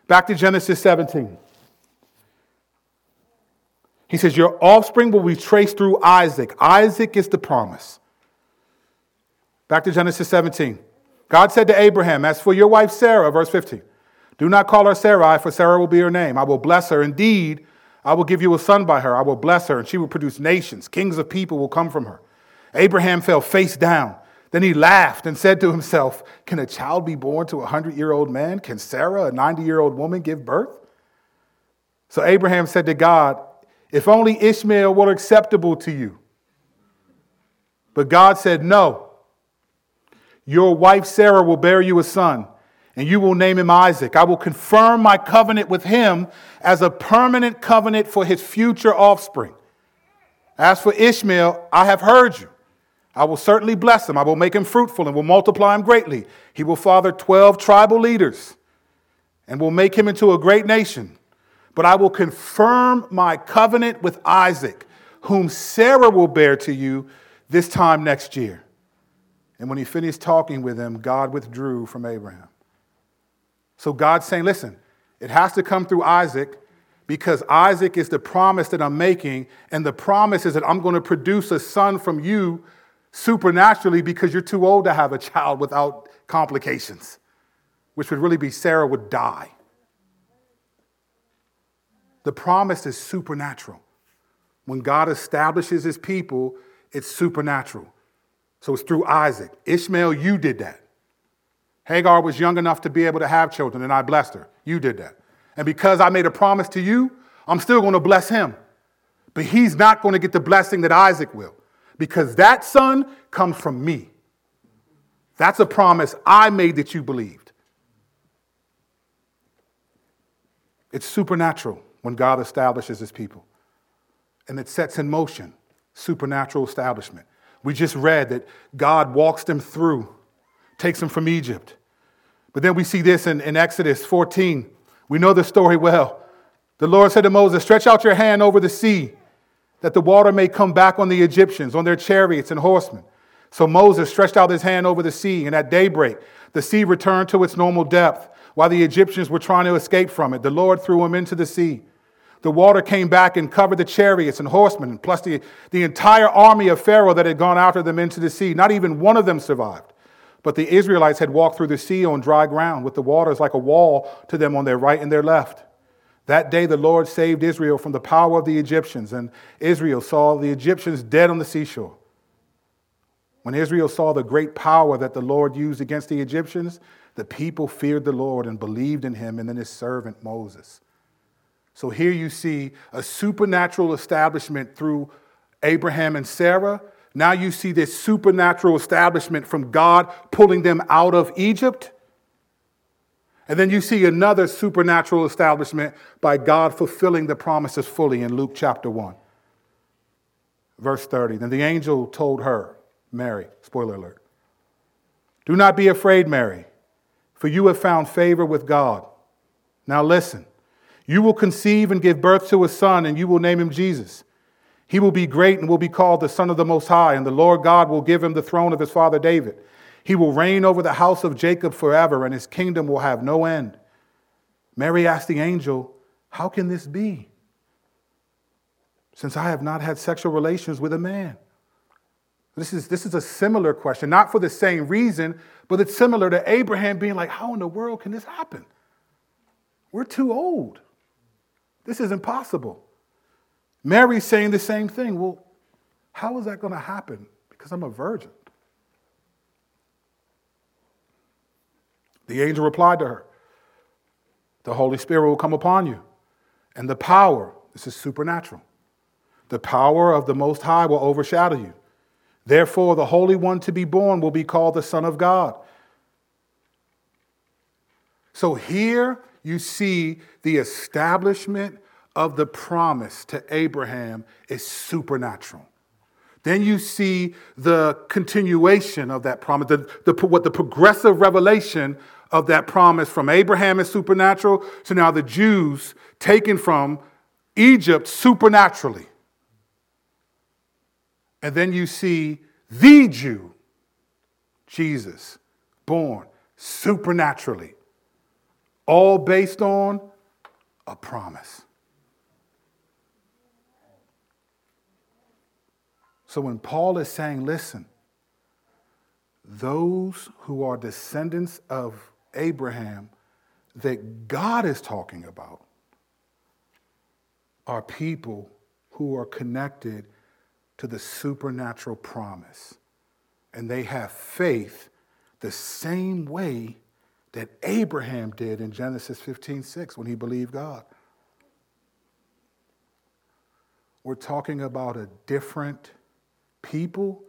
Back to Genesis 17. He says, Your offspring will be traced through Isaac. Isaac is the promise. Back to Genesis 17. God said to Abraham, As for your wife Sarah, verse 15, do not call her Sarai, for Sarah will be her name. I will bless her. Indeed, I will give you a son by her. I will bless her, and she will produce nations. Kings of people will come from her. Abraham fell face down. Then he laughed and said to himself, Can a child be born to a hundred year old man? Can Sarah, a 90 year old woman, give birth? So Abraham said to God, If only Ishmael were acceptable to you. But God said, No. Your wife Sarah will bear you a son and you will name him Isaac. I will confirm my covenant with him as a permanent covenant for his future offspring. As for Ishmael, I have heard you. I will certainly bless him. I will make him fruitful and will multiply him greatly. He will father 12 tribal leaders and will make him into a great nation. But I will confirm my covenant with Isaac, whom Sarah will bear to you this time next year. And when he finished talking with him, God withdrew from Abraham. So God's saying, listen, it has to come through Isaac because Isaac is the promise that I'm making, and the promise is that I'm going to produce a son from you supernaturally because you're too old to have a child without complications, which would really be Sarah would die. The promise is supernatural. When God establishes his people, it's supernatural. So it's through Isaac. Ishmael, you did that. Hagar was young enough to be able to have children, and I blessed her. You did that. And because I made a promise to you, I'm still going to bless him. But he's not going to get the blessing that Isaac will, because that son comes from me. That's a promise I made that you believed. It's supernatural when God establishes his people, and it sets in motion supernatural establishment. We just read that God walks them through takes them from Egypt. But then we see this in, in Exodus 14. We know the story well. The Lord said to Moses, Stretch out your hand over the sea, that the water may come back on the Egyptians, on their chariots and horsemen. So Moses stretched out his hand over the sea, and at daybreak, the sea returned to its normal depth while the Egyptians were trying to escape from it. The Lord threw them into the sea. The water came back and covered the chariots and horsemen, plus the, the entire army of Pharaoh that had gone after them into the sea. Not even one of them survived. But the Israelites had walked through the sea on dry ground, with the waters like a wall to them on their right and their left. That day the Lord saved Israel from the power of the Egyptians, and Israel saw the Egyptians dead on the seashore. When Israel saw the great power that the Lord used against the Egyptians, the people feared the Lord and believed in him and in his servant Moses. So here you see a supernatural establishment through Abraham and Sarah. Now you see this supernatural establishment from God pulling them out of Egypt. And then you see another supernatural establishment by God fulfilling the promises fully in Luke chapter 1, verse 30. Then the angel told her, Mary, spoiler alert, do not be afraid, Mary, for you have found favor with God. Now listen. You will conceive and give birth to a son, and you will name him Jesus. He will be great and will be called the Son of the Most High, and the Lord God will give him the throne of his father David. He will reign over the house of Jacob forever, and his kingdom will have no end. Mary asked the angel, How can this be? Since I have not had sexual relations with a man. This is, this is a similar question, not for the same reason, but it's similar to Abraham being like, How in the world can this happen? We're too old. This is impossible. Mary's saying the same thing. Well, how is that going to happen? Because I'm a virgin. The angel replied to her, The Holy Spirit will come upon you, and the power, this is supernatural, the power of the Most High will overshadow you. Therefore, the Holy One to be born will be called the Son of God. So here you see the establishment of the promise to Abraham is supernatural. Then you see the continuation of that promise, the, the, what the progressive revelation of that promise from Abraham is supernatural to now the Jews taken from Egypt supernaturally. And then you see the Jew, Jesus, born supernaturally all based on a promise. So when Paul is saying, listen, those who are descendants of Abraham that God is talking about are people who are connected to the supernatural promise. And they have faith the same way that Abraham did in Genesis 15 6 when he believed God. We're talking about a different people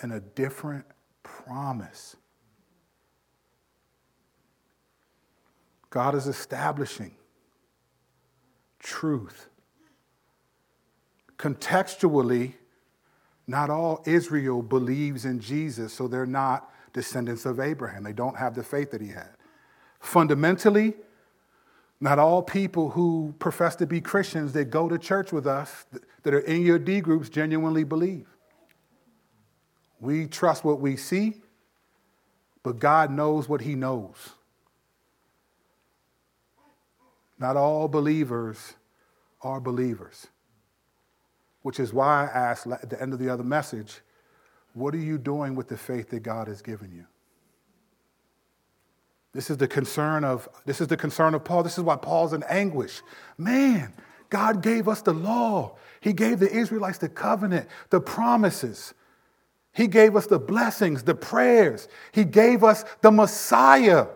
and a different promise. God is establishing truth. Contextually, not all Israel believes in Jesus, so they're not descendants of Abraham. They don't have the faith that he had. Fundamentally, not all people who profess to be Christians that go to church with us, that are in your D groups, genuinely believe. We trust what we see, but God knows what he knows. Not all believers are believers, which is why I asked at the end of the other message what are you doing with the faith that God has given you? This is the concern of this is the concern of Paul. This is why Paul's in anguish. Man, God gave us the law. He gave the Israelites the covenant, the promises. He gave us the blessings, the prayers. He gave us the Messiah.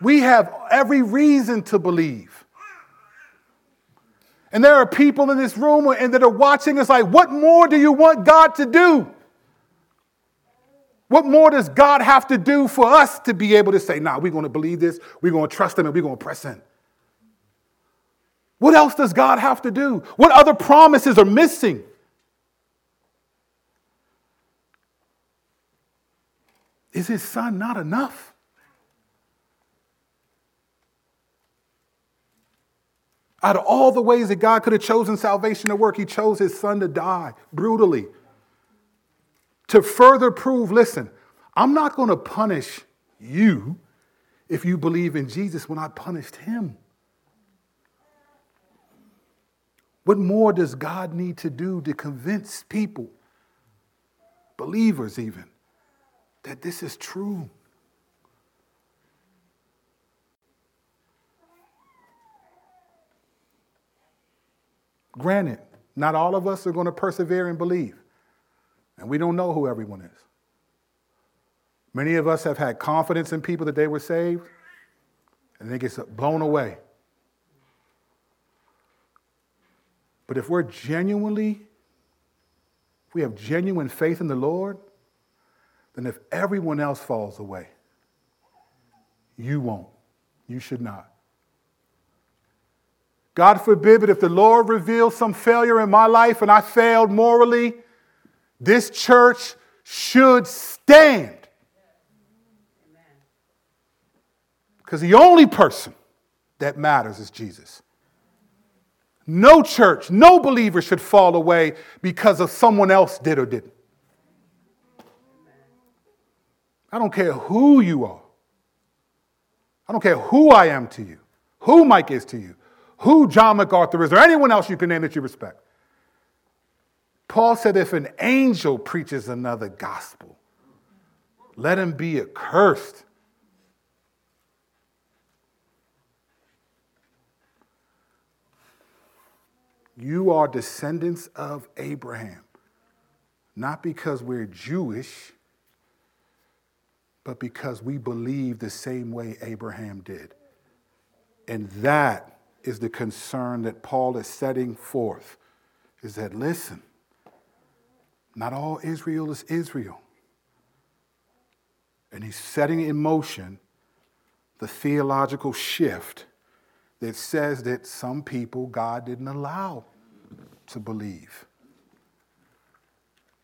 We have every reason to believe. And there are people in this room and that are watching us like, what more do you want God to do? What more does God have to do for us to be able to say, nah, we're going to believe this, we're going to trust Him, and we're going to press in? What else does God have to do? What other promises are missing? Is His Son not enough? Out of all the ways that God could have chosen salvation to work, He chose His Son to die brutally to further prove listen, I'm not going to punish you if you believe in Jesus when I punished him. What more does God need to do to convince people, believers even, that this is true? Granted, not all of us are going to persevere and believe, and we don't know who everyone is. Many of us have had confidence in people that they were saved, and they get blown away. But if we're genuinely, if we have genuine faith in the Lord, then if everyone else falls away, you won't. You should not. God forbid, but if the Lord reveals some failure in my life and I failed morally, this church should stand. Because the only person that matters is Jesus. No church, no believer should fall away because of someone else did or didn't. I don't care who you are. I don't care who I am to you, who Mike is to you, who John MacArthur is, or anyone else you can name that you respect. Paul said, if an angel preaches another gospel, let him be accursed. You are descendants of Abraham, not because we're Jewish, but because we believe the same way Abraham did. And that is the concern that Paul is setting forth is that listen, not all Israel is Israel. And he's setting in motion the theological shift that says that some people God didn't allow to believe.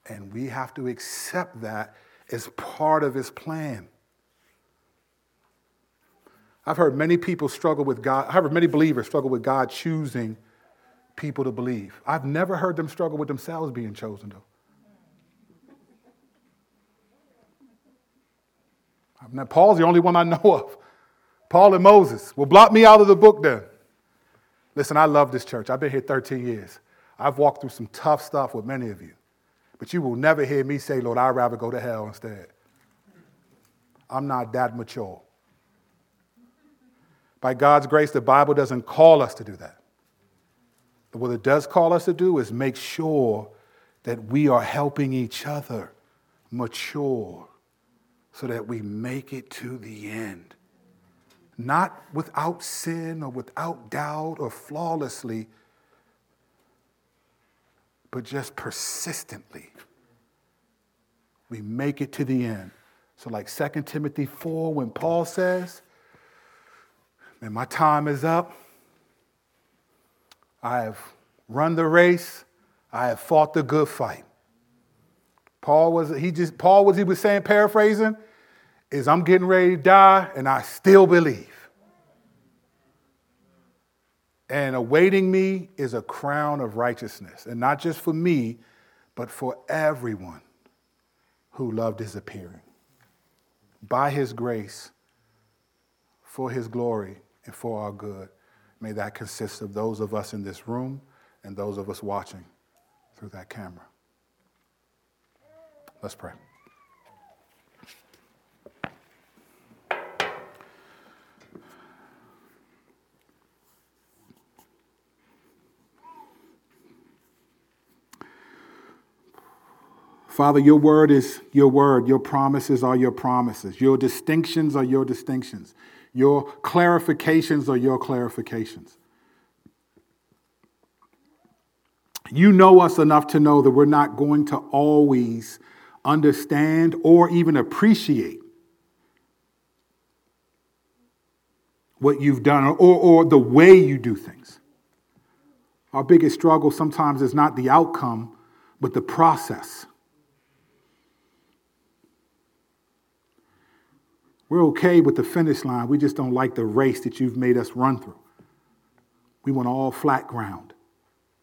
And we have to accept that as part of his plan. I've heard many people struggle with God, I've heard many believers struggle with God choosing people to believe. I've never heard them struggle with themselves being chosen, though. Not, Paul's the only one I know of. Paul and Moses will blot me out of the book then. Listen, I love this church. I've been here 13 years. I've walked through some tough stuff with many of you. But you will never hear me say, Lord, I'd rather go to hell instead. I'm not that mature. By God's grace, the Bible doesn't call us to do that. But what it does call us to do is make sure that we are helping each other mature so that we make it to the end. Not without sin or without doubt or flawlessly, but just persistently. We make it to the end. So, like 2 Timothy 4, when Paul says, Man, my time is up. I have run the race. I have fought the good fight. Paul was he just Paul was he was saying paraphrasing is I'm getting ready to die and I still believe. And awaiting me is a crown of righteousness, and not just for me, but for everyone who loved his appearing. By his grace, for his glory, and for our good, may that consist of those of us in this room and those of us watching through that camera. Let's pray. Father, your word is your word. Your promises are your promises. Your distinctions are your distinctions. Your clarifications are your clarifications. You know us enough to know that we're not going to always understand or even appreciate what you've done or, or the way you do things. Our biggest struggle sometimes is not the outcome, but the process. We're okay with the finish line. We just don't like the race that you've made us run through. We want all flat ground,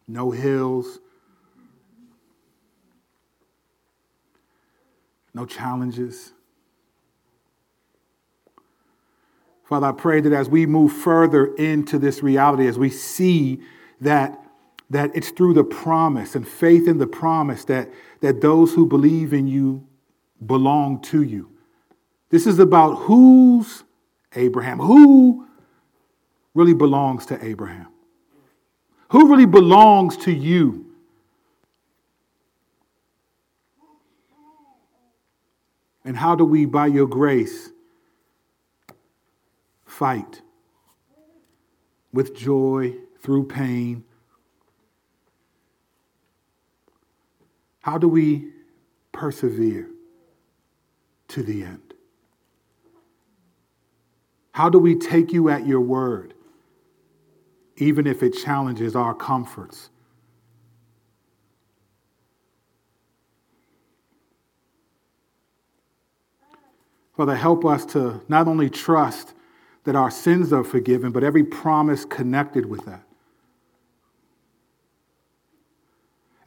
no hills, no challenges. Father, I pray that as we move further into this reality, as we see that that it's through the promise and faith in the promise that, that those who believe in you belong to you. This is about who's Abraham, who really belongs to Abraham, who really belongs to you. And how do we, by your grace, fight with joy through pain? How do we persevere to the end? How do we take you at your word, even if it challenges our comforts? Father, help us to not only trust that our sins are forgiven, but every promise connected with that.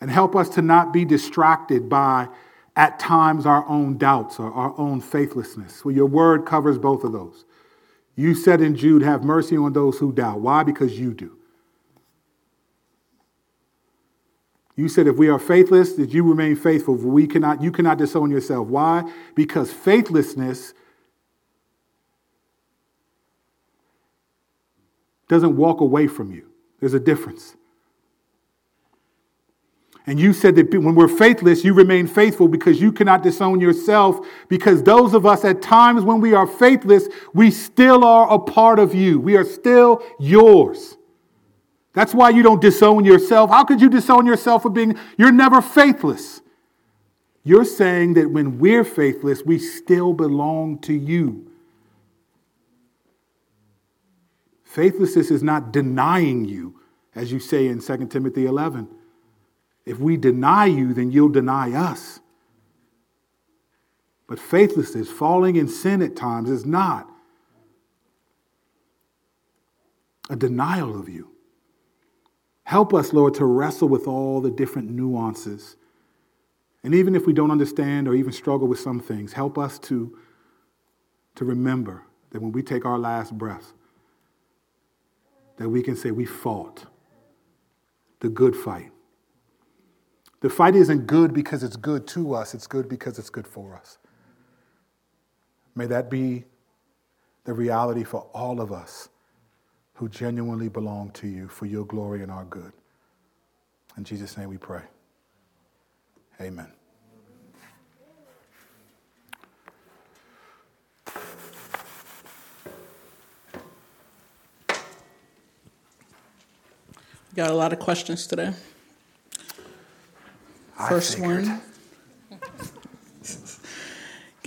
And help us to not be distracted by, at times, our own doubts or our own faithlessness. Well, your word covers both of those. You said in Jude, have mercy on those who doubt. Why? Because you do. You said if we are faithless, that you remain faithful. We cannot, you cannot disown yourself. Why? Because faithlessness doesn't walk away from you. There's a difference. And you said that when we're faithless, you remain faithful because you cannot disown yourself. Because those of us at times when we are faithless, we still are a part of you. We are still yours. That's why you don't disown yourself. How could you disown yourself for being, you're never faithless. You're saying that when we're faithless, we still belong to you. Faithlessness is not denying you, as you say in 2 Timothy 11. If we deny you, then you'll deny us. But faithlessness, falling in sin at times, is not a denial of you. Help us, Lord, to wrestle with all the different nuances. And even if we don't understand or even struggle with some things, help us to, to remember that when we take our last breath, that we can say we fought the good fight. The fight isn't good because it's good to us, it's good because it's good for us. May that be the reality for all of us who genuinely belong to you for your glory and our good. In Jesus' name we pray. Amen. Got a lot of questions today. First one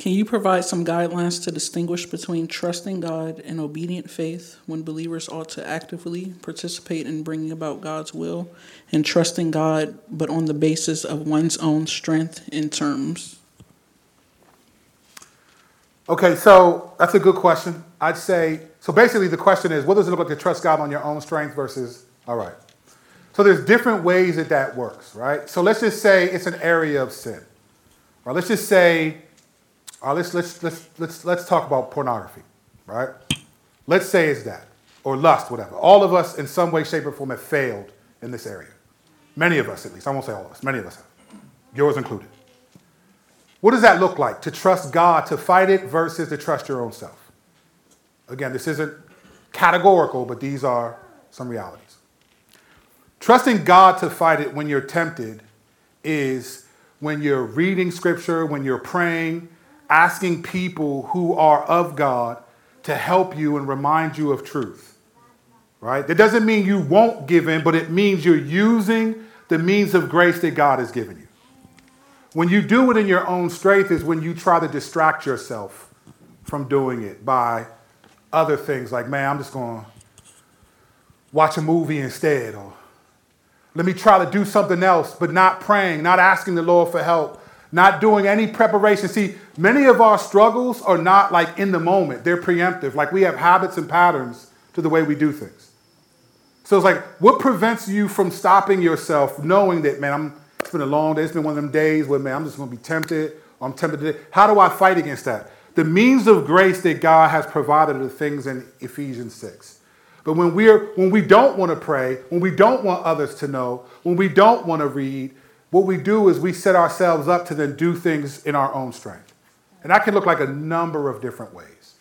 Can you provide some guidelines to distinguish between trusting God and obedient faith when believers ought to actively participate in bringing about God's will and trusting God, but on the basis of one's own strength in terms? Okay, so that's a good question. I'd say so basically the question is what does it look like to trust God on your own strength versus all right. So there's different ways that that works, right? So let's just say it's an area of sin. Or let's just say right, let's, let's, let's, let's, let's talk about pornography, right? Let's say it's that, or lust, whatever. All of us, in some way, shape, or form, have failed in this area. Many of us, at least. I won't say all of us. Many of us have. Yours included. What does that look like? To trust God to fight it versus to trust your own self? Again, this isn't categorical, but these are some realities. Trusting God to fight it when you're tempted is when you're reading scripture, when you're praying, asking people who are of God to help you and remind you of truth. Right? That doesn't mean you won't give in, but it means you're using the means of grace that God has given you. When you do it in your own strength is when you try to distract yourself from doing it by other things like, man, I'm just going to watch a movie instead, or let me try to do something else, but not praying, not asking the Lord for help, not doing any preparation. See, many of our struggles are not like in the moment, they're preemptive. Like we have habits and patterns to the way we do things. So it's like, what prevents you from stopping yourself knowing that, man, I'm, it's been a long day, it's been one of them days where, man, I'm just gonna be tempted, I'm tempted to. How do I fight against that? The means of grace that God has provided are the things in Ephesians 6. But when, we're, when we don't want to pray, when we don't want others to know, when we don't want to read, what we do is we set ourselves up to then do things in our own strength. And that can look like a number of different ways.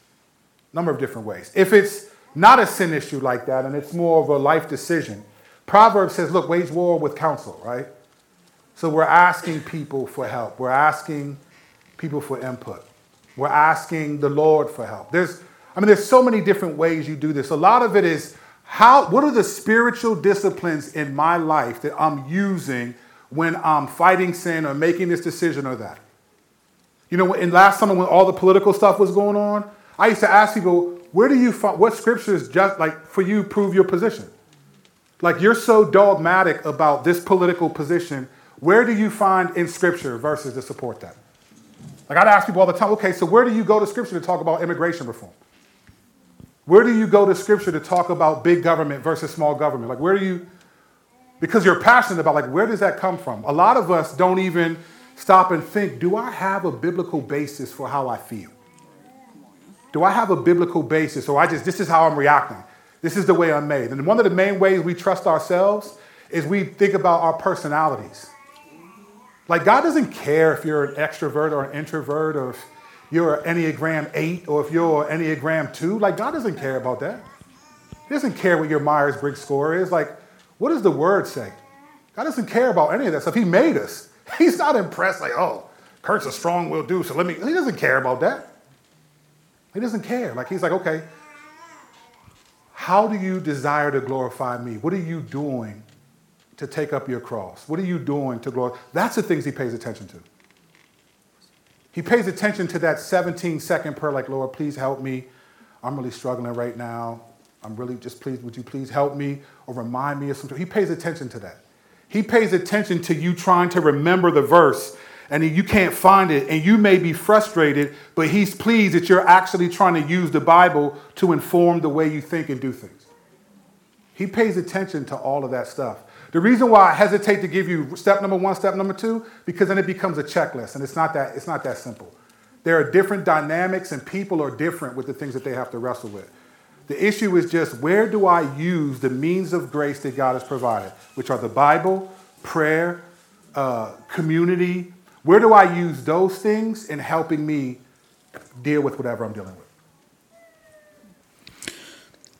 Number of different ways. If it's not a sin issue like that and it's more of a life decision, Proverbs says, look, wage war with counsel, right? So we're asking people for help. We're asking people for input. We're asking the Lord for help. There's, I mean, there's so many different ways you do this. A lot of it is how, what are the spiritual disciplines in my life that I'm using when I'm fighting sin or making this decision or that? You know, in last summer when all the political stuff was going on, I used to ask people, where do you find, what scriptures just like for you prove your position? Like you're so dogmatic about this political position, where do you find in scripture verses to support that? Like I'd ask people all the time, okay, so where do you go to scripture to talk about immigration reform? Where do you go to scripture to talk about big government versus small government? Like where do you, because you're passionate about like where does that come from? A lot of us don't even stop and think, do I have a biblical basis for how I feel? Do I have a biblical basis or I just, this is how I'm reacting? This is the way I'm made. And one of the main ways we trust ourselves is we think about our personalities. Like, God doesn't care if you're an extrovert or an introvert or if you're an Enneagram 8 or if you're an Enneagram 2. Like, God doesn't care about that. He doesn't care what your Myers Briggs score is. Like, what does the word say? God doesn't care about any of that stuff. He made us. He's not impressed, like, oh, Kurt's a strong will do, so let me. He doesn't care about that. He doesn't care. Like, he's like, okay, how do you desire to glorify me? What are you doing to take up your cross? What are you doing to glorify? That's the things he pays attention to. He pays attention to that 17 second prayer, like, Lord, please help me. I'm really struggling right now. I'm really just pleased, would you please help me or remind me of something? He pays attention to that. He pays attention to you trying to remember the verse and you can't find it and you may be frustrated, but he's pleased that you're actually trying to use the Bible to inform the way you think and do things. He pays attention to all of that stuff. The reason why I hesitate to give you step number one, step number two, because then it becomes a checklist, and it's not that, it's not that simple. There are different dynamics, and people are different with the things that they have to wrestle with. The issue is just where do I use the means of grace that God has provided, which are the Bible, prayer, uh, community. Where do I use those things in helping me deal with whatever I'm dealing with?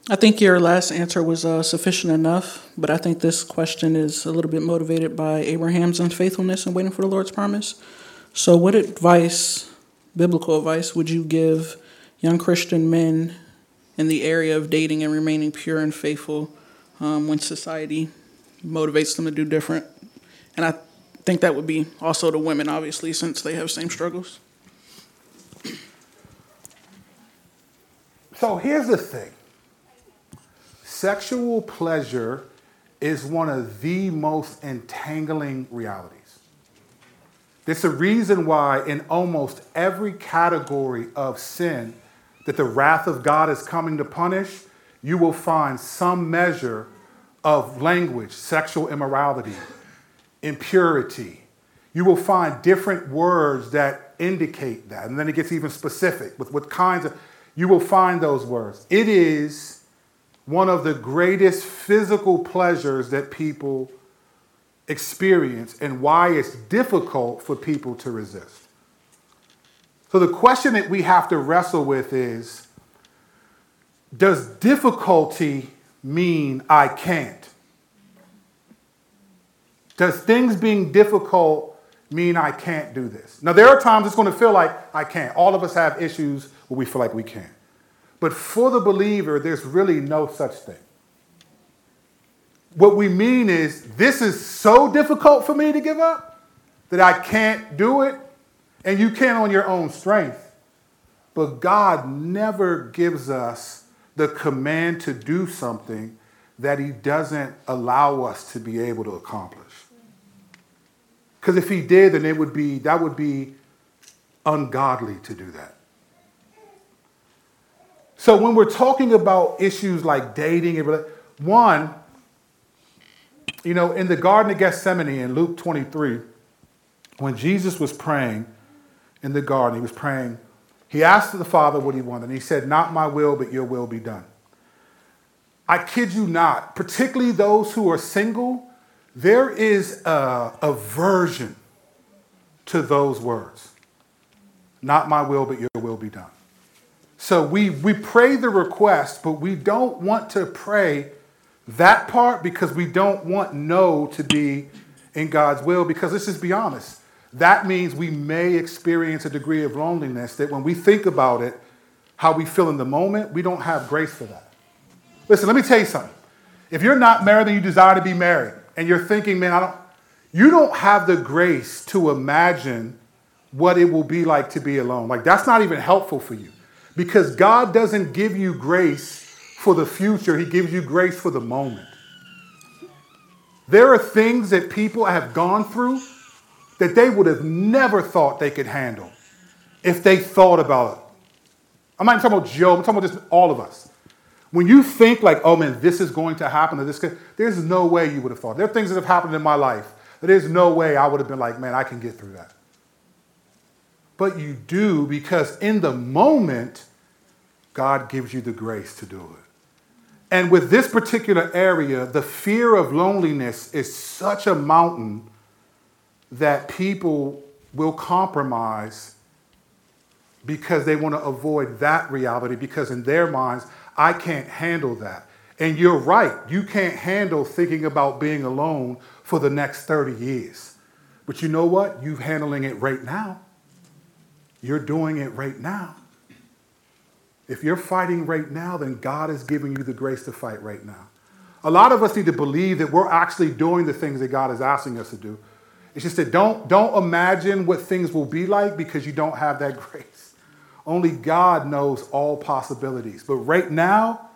I think your last answer was uh, sufficient enough, but I think this question is a little bit motivated by Abraham's unfaithfulness and waiting for the Lord's promise. So, what advice, biblical advice, would you give young Christian men in the area of dating and remaining pure and faithful um, when society motivates them to do different? And I think that would be also the women, obviously, since they have same struggles. So, here's the thing Sexual pleasure is one of the most entangling realities. There's a reason why, in almost every category of sin that the wrath of God is coming to punish, you will find some measure of language, sexual immorality, impurity. You will find different words that indicate that. And then it gets even specific with what kinds of, you will find those words. It is one of the greatest physical pleasures that people experience and why it's difficult for people to resist. So, the question that we have to wrestle with is Does difficulty mean I can't? Does things being difficult mean I can't do this? Now, there are times it's going to feel like I can't. All of us have issues where we feel like we can't. But for the believer, there's really no such thing. What we mean is, this is so difficult for me to give up that I can't do it, and you can't on your own strength. But God never gives us the command to do something that He doesn't allow us to be able to accomplish. Because if He did, then it would be that would be ungodly to do that. So when we're talking about issues like dating, one, you know, in the Garden of Gethsemane in Luke 23, when Jesus was praying in the garden, he was praying, he asked the Father what he wanted, and he said, Not my will, but your will be done. I kid you not, particularly those who are single, there is a aversion to those words. Not my will, but your will be done. So we, we pray the request, but we don't want to pray that part because we don't want no to be in God's will. Because let's just be honest, that means we may experience a degree of loneliness that when we think about it, how we feel in the moment, we don't have grace for that. Listen, let me tell you something. If you're not married and you desire to be married, and you're thinking, man, I don't, you don't have the grace to imagine what it will be like to be alone. Like, that's not even helpful for you because God doesn't give you grace for the future, He gives you grace for the moment. There are things that people have gone through that they would have never thought they could handle if they thought about it. I'm not talking about Joe, I'm talking about just all of us. When you think like, oh man, this is going to happen, or this could, there's no way you would have thought. There are things that have happened in my life that there's no way I would have been like, man, I can get through that. But you do because in the moment, God gives you the grace to do it. And with this particular area, the fear of loneliness is such a mountain that people will compromise because they want to avoid that reality because in their minds, I can't handle that. And you're right, you can't handle thinking about being alone for the next 30 years. But you know what? You're handling it right now. You're doing it right now. If you're fighting right now, then God is giving you the grace to fight right now. A lot of us need to believe that we're actually doing the things that God is asking us to do. It's just that don't, don't imagine what things will be like because you don't have that grace. Only God knows all possibilities. But right now,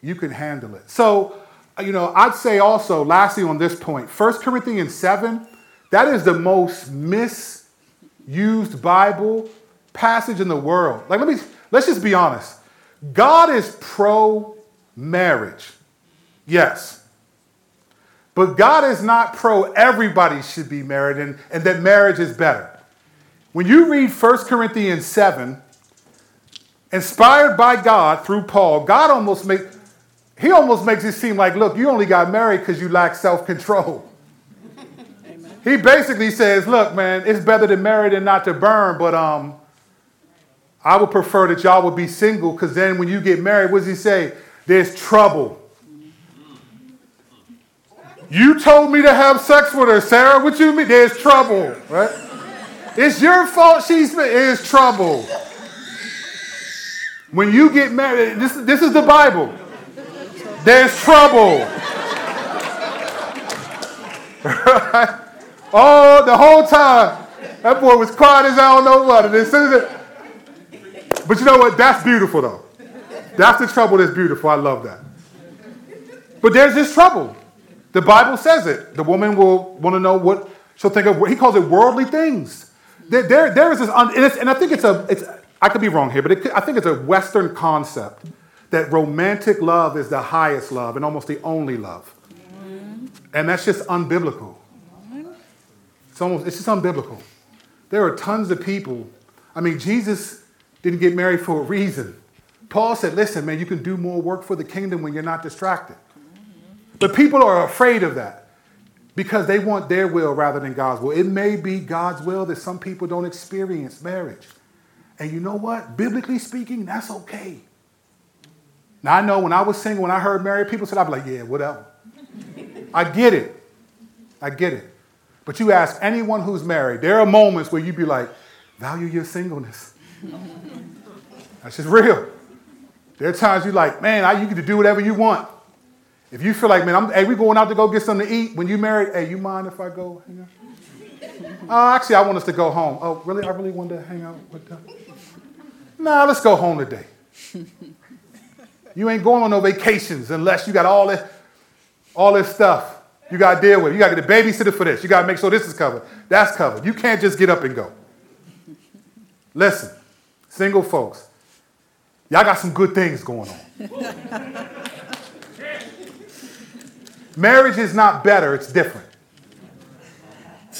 you can handle it. So, uh, you know, I'd say also, lastly on this point, 1 Corinthians 7, that is the most misused Bible passage in the world. Like, let me, let's just be honest. God is pro marriage. Yes. But God is not pro everybody should be married and, and that marriage is better. When you read 1 Corinthians 7, inspired by God through Paul, God almost make he almost makes it seem like, look, you only got married because you lack self-control. he basically says, look, man, it's better to marry than not to burn, but um, I would prefer that y'all would be single because then when you get married, what does he say? There's trouble. You told me to have sex with her, Sarah. What you mean? There's trouble, right? It's your fault she's there's trouble. When you get married, this, this is the Bible. There's trouble. right? Oh, the whole time. That boy was quiet as I don't know what. And as soon as it, but you know what? That's beautiful, though. That's the trouble that's beautiful. I love that. But there's this trouble. The Bible says it. The woman will want to know what she'll think of. He calls it worldly things. There, there, there is this, and, and, I think it's a, it's, I could be wrong here, but it, I think it's a Western concept that romantic love is the highest love and almost the only love. And that's just unbiblical. It's almost, it's just unbiblical. There are tons of people. I mean, Jesus didn't get married for a reason. Paul said, listen, man, you can do more work for the kingdom when you're not distracted. But people are afraid of that because they want their will rather than God's will. It may be God's will that some people don't experience marriage. And you know what? Biblically speaking, that's okay. Now, I know when I was single, when I heard married people said, I'd be like, yeah, whatever. I get it. I get it. But you ask anyone who's married, there are moments where you'd be like, value your singleness. That's just real. There are times you're like, man, I, you get to do whatever you want. If you feel like, man, I'm, hey, we going out to go get something to eat. When you married, hey, you mind if I go hang out? uh, actually, I want us to go home. Oh, really? I really want to hang out with them. Nah, let's go home today. you ain't going on no vacations unless you got all this, all this stuff you got to deal with. You got to get a babysitter for this. You got to make sure this is covered. That's covered. You can't just get up and go. Listen, single folks, y'all got some good things going on. Marriage is not better, it's different.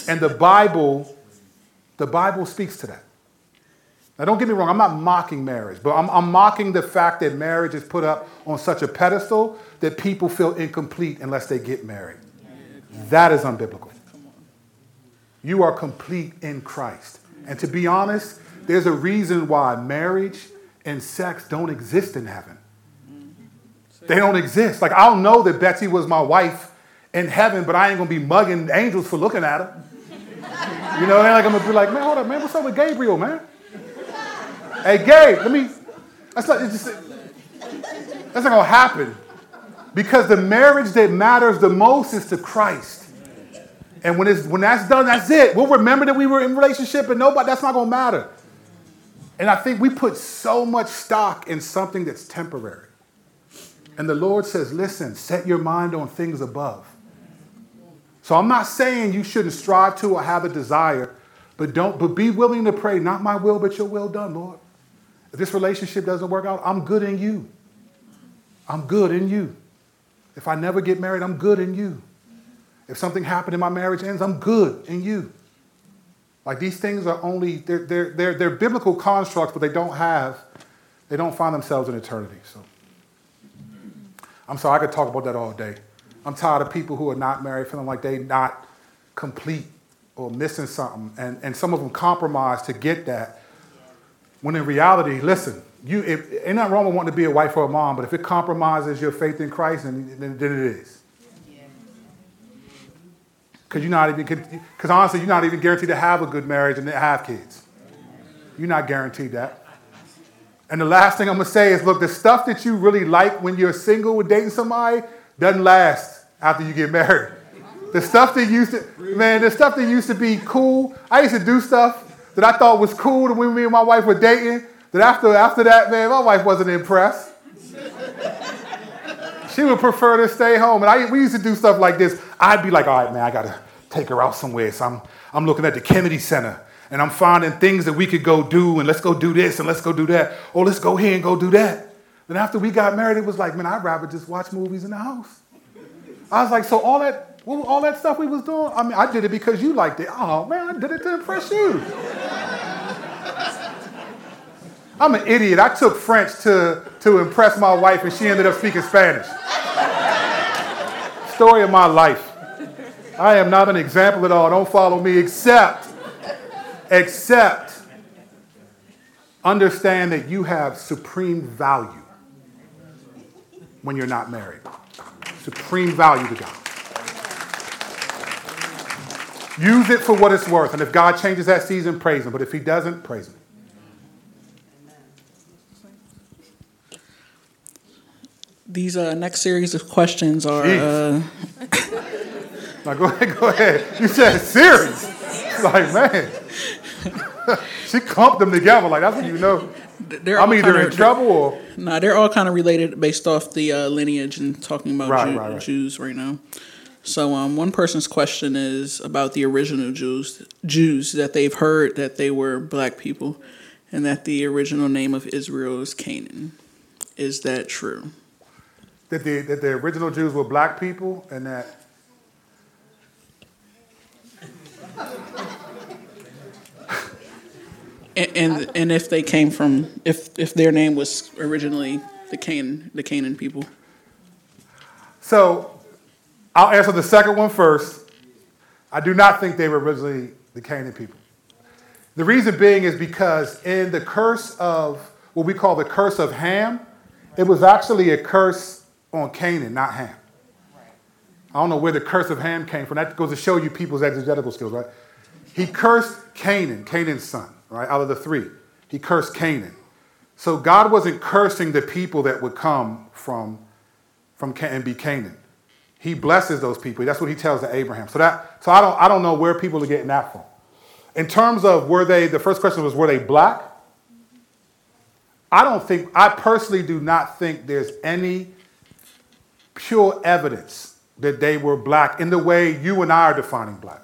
And the Bible, the Bible speaks to that. Now, don't get me wrong, I'm not mocking marriage, but I'm, I'm, mocking the fact that marriage is put up on such a pedestal that people feel incomplete unless they get married. That is unbiblical. You are complete in Christ. And to be honest, there's a reason why marriage and sex don't exist in heaven. They don't exist. Like, I'll know that Betsy was my wife in heaven, but I ain't gonna be mugging angels for looking at her. You know, and like I'm gonna be like, man, hold up, man, what's up with Gabriel, man? Hey, Gabe, let me. That's not. Just, that's not gonna happen, because the marriage that matters the most is to Christ. And when it's when that's done, that's it. We'll remember that we were in relationship, and nobody. That's not gonna matter. And I think we put so much stock in something that's temporary. And the Lord says, listen, set your mind on things above. So I'm not saying you shouldn't strive to or have a desire, but don't but be willing to pray, not my will, but your will done, Lord. If this relationship doesn't work out, I'm good in you. I'm good in you. If I never get married, I'm good in you. If something happened and my marriage ends, I'm good in you. Like these things are only, they're, they're, they're, they're biblical constructs, but they don't have, they don't find themselves in eternity. So I'm sorry, I could talk about that all day. I'm tired of people who are not married feeling like they're not complete or missing something. And, and some of them compromise to get that. When in reality, listen, you if, ain't nothing wrong with wanting to be a wife or a mom, but if it compromises your faith in Christ, then, then, then it is. Because you're not even, because honestly, you're not even guaranteed to have a good marriage and have kids. You're not guaranteed that. And the last thing I'm gonna say is look, the stuff that you really like when you're single with dating somebody doesn't last after you get married. The stuff that used to, man, the stuff that used to be cool. I used to do stuff that I thought was cool when me and my wife were dating. That after, after that, man, my wife wasn't impressed. she would prefer to stay home. And I, we used to do stuff like this. I'd be like, all right, man, I got to take her out somewhere. So I'm, I'm looking at the Kennedy Center and I'm finding things that we could go do and let's go do this and let's go do that. Or let's go here and go do that. Then after we got married, it was like, man, I'd rather just watch movies in the house. I was like, so all that, all that stuff we was doing, I mean, I did it because you liked it. Oh, man, I did it to impress you. I'm an idiot. I took French to, to impress my wife, and she ended up speaking Spanish. Story of my life. I am not an example at all. Don't follow me, except, except understand that you have supreme value when you're not married supreme value to God. Use it for what it's worth. And if God changes that season, praise Him. But if He doesn't, praise Him. These uh, next series of questions are. Uh... now go ahead, go ahead. You said series. Like, man. she clumped them together. Like, that's what you know they're I'm either in trouble or nah. They're all kind of related based off the uh, lineage and talking about right, Jew, right, right. Jews right now. So um, one person's question is about the original Jews, Jews that they've heard that they were black people, and that the original name of Israel is Canaan. Is that true? That the that the original Jews were black people, and that And, and, if they came from if if their name was originally the Canaan the Canaan people. So I'll answer the second one first. I do not think they were originally the Canaan people. The reason being is because in the curse of what we call the curse of Ham, it was actually a curse on Canaan, not Ham. I don't know where the curse of Ham came from. That goes to show you people's exegetical skills, right? He cursed Canaan, Canaan's son right? Out of the three, he cursed Canaan. So God wasn't cursing the people that would come from, from and be Canaan. He blesses those people. That's what he tells to Abraham. So that so I don't I don't know where people are getting that from. In terms of were they the first question was were they black? I don't think I personally do not think there's any pure evidence that they were black in the way you and I are defining black.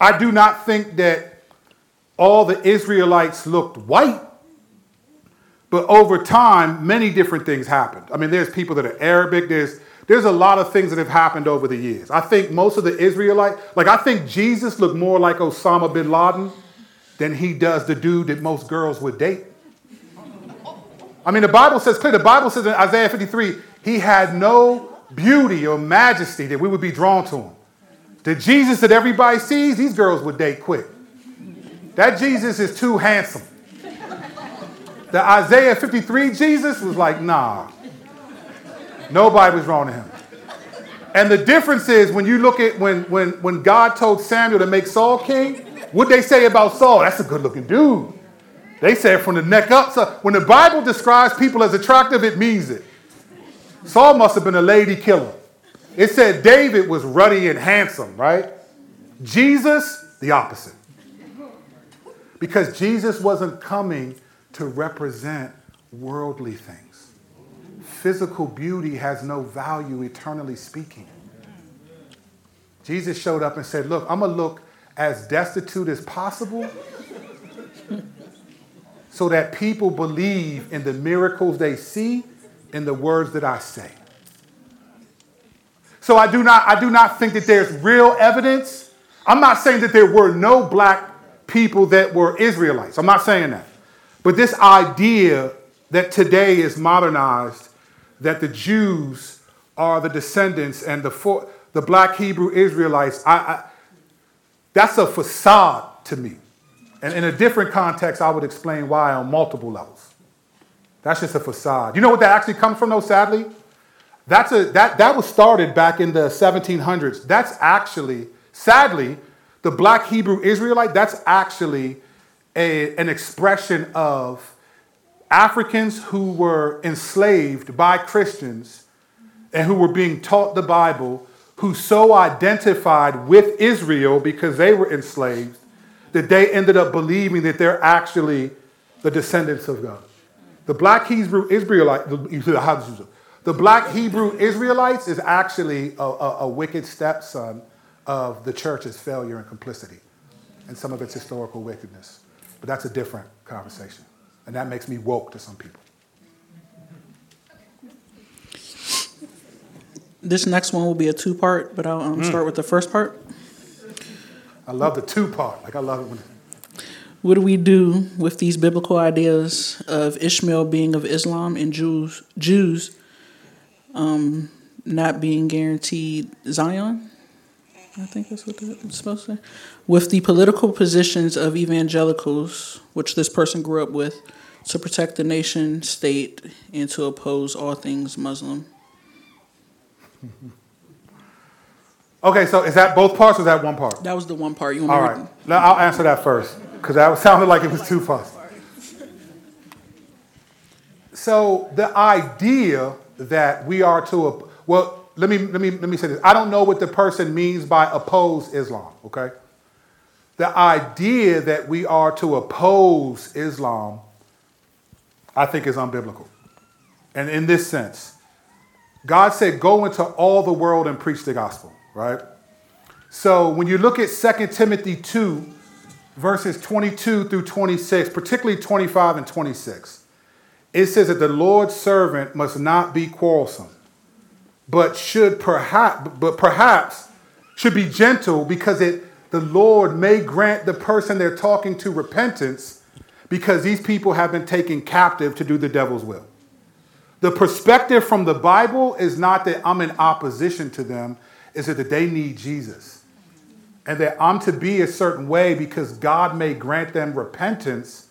I do not think that all the Israelites looked white, but over time, many different things happened. I mean, there's people that are Arabic, there's there's a lot of things that have happened over the years. I think most of the Israelites, like I think Jesus looked more like Osama bin Laden than he does the dude that most girls would date. I mean, the Bible says clear. The Bible says in Isaiah 53, he had no beauty or majesty that we would be drawn to him. The Jesus that everybody sees, these girls would date quick. That Jesus is too handsome. The Isaiah 53 Jesus was like, nah. Nobody was drawn to him. And the difference is when you look at when, when, when God told Samuel to make Saul king, what they say about Saul? That's a good looking dude. They said from the neck up. So when the Bible describes people as attractive, it means it. Saul must have been a lady killer. It said David was ruddy and handsome, right? Jesus, the opposite. Because Jesus wasn't coming to represent worldly things. Physical beauty has no value, eternally speaking. Jesus showed up and said, Look, I'm going to look as destitute as possible so that people believe in the miracles they see in the words that I say. So I do not, I do not think that there's real evidence. I'm not saying that there were no black people that were Israelites. I'm not saying that. But this idea that today is modernized, that the Jews are the descendants and the, for, the black Hebrew Israelites, I, I, that's a facade to me. And in a different context, I would explain why on multiple levels. That's just a facade. You know what that actually comes from, though, sadly? That's a, that, that was started back in the 1700s. That's actually, sadly, the black Hebrew Israelite, that's actually a, an expression of Africans who were enslaved by Christians and who were being taught the Bible, who so identified with Israel because they were enslaved that they ended up believing that they're actually the descendants of God. The black Hebrew Israelite, the black Hebrew Israelites is actually a, a, a wicked stepson of the church's failure and complicity and some of its historical wickedness. But that's a different conversation. And that makes me woke to some people. This next one will be a two part, but I'll um, mm. start with the first part. I love the two part. Like, I love it when. What do we do with these biblical ideas of Ishmael being of Islam and Jews, Jews um, not being guaranteed Zion. I think that's what it's supposed to say. With the political positions of evangelicals, which this person grew up with, to protect the nation state and to oppose all things Muslim. Okay, so is that both parts or is that one part? That was the one part. You want all right. Now I'll answer that first because that sounded like it was too fast. So the idea that we are to, well, let me, let, me, let me say this. I don't know what the person means by oppose Islam, okay? The idea that we are to oppose Islam, I think, is unbiblical. And in this sense, God said, go into all the world and preach the gospel, right? So when you look at 2 Timothy 2, verses 22 through 26, particularly 25 and 26, it says that the Lord's servant must not be quarrelsome, but should perhaps, but perhaps should be gentle because it the Lord may grant the person they're talking to repentance because these people have been taken captive to do the devil's will. The perspective from the Bible is not that I'm in opposition to them, is that they need Jesus. And that I'm to be a certain way because God may grant them repentance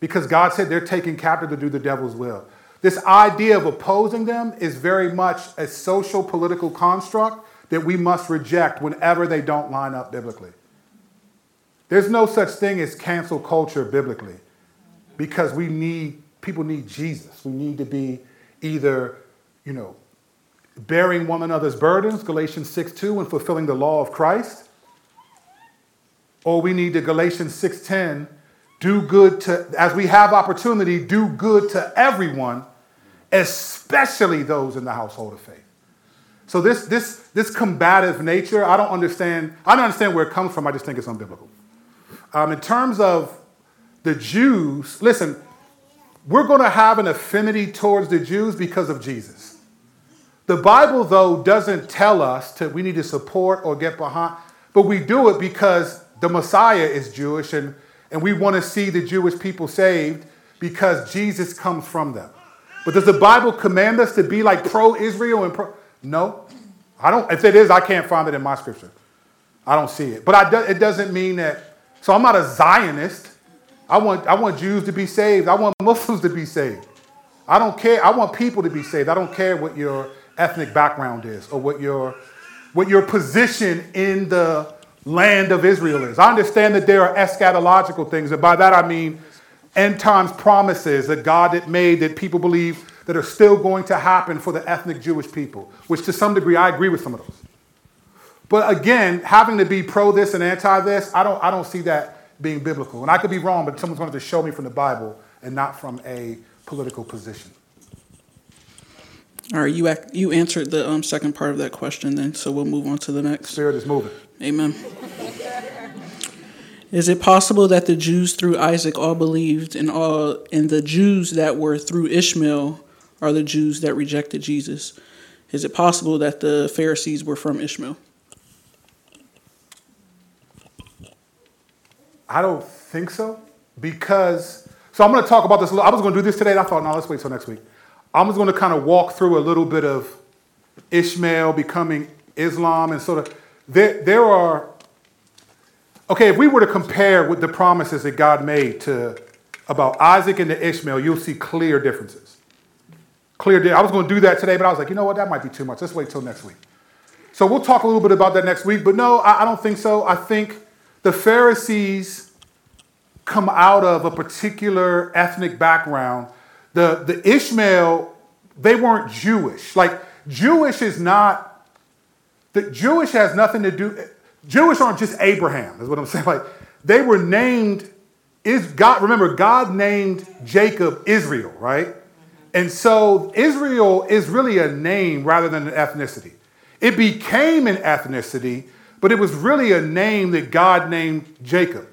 because God said they're taken captive to do the devil's will. This idea of opposing them is very much a social political construct that we must reject whenever they don't line up biblically. There's no such thing as cancel culture biblically because we need people need Jesus. We need to be either, you know, bearing one another's burdens, Galatians 6 2, and fulfilling the law of Christ. Or we need to Galatians 6:10 do good to, as we have opportunity, do good to everyone, especially those in the household of faith. So this, this, this combative nature, I don't understand. I don't understand where it comes from. I just think it's unbiblical. Um, in terms of the Jews, listen, we're going to have an affinity towards the Jews because of Jesus. The Bible, though, doesn't tell us that we need to support or get behind, but we do it because the Messiah is Jewish and and we want to see the Jewish people saved because Jesus comes from them. But does the Bible command us to be like pro Israel and pro? No. I don't, if it is, I can't find it in my scripture. I don't see it. But I, it doesn't mean that, so I'm not a Zionist. I want, I want Jews to be saved. I want Muslims to be saved. I don't care. I want people to be saved. I don't care what your ethnic background is or what your, what your position in the land of Israel is. I understand that there are eschatological things, and by that I mean end times promises that God had made that people believe that are still going to happen for the ethnic Jewish people, which to some degree I agree with some of those. But again, having to be pro this and anti this, I don't, I don't see that being biblical. And I could be wrong, but someone's going to show me from the Bible and not from a political position. All right, you act, you answered the um, second part of that question, then, so we'll move on to the next. Spirit is moving. Amen. Is it possible that the Jews through Isaac all believed, and all and the Jews that were through Ishmael are the Jews that rejected Jesus? Is it possible that the Pharisees were from Ishmael? I don't think so because so I'm going to talk about this. I was going to do this today, and I thought, no, let's wait till next week. I'm just going to kind of walk through a little bit of Ishmael becoming Islam and sort of there, there are okay if we were to compare with the promises that god made to about isaac and the ishmael you'll see clear differences. Clear i was going to do that today but i was like you know what? That might be too much. Let's wait till next week. So we'll talk a little bit about that next week but no i, I don't think so. I think the pharisees come out of a particular ethnic background. The, the ishmael they weren't jewish. Like jewish is not the Jewish has nothing to do. Jewish aren't just Abraham, is what I'm saying. Like they were named. Is God? Remember, God named Jacob Israel, right? Mm-hmm. And so Israel is really a name rather than an ethnicity. It became an ethnicity, but it was really a name that God named Jacob,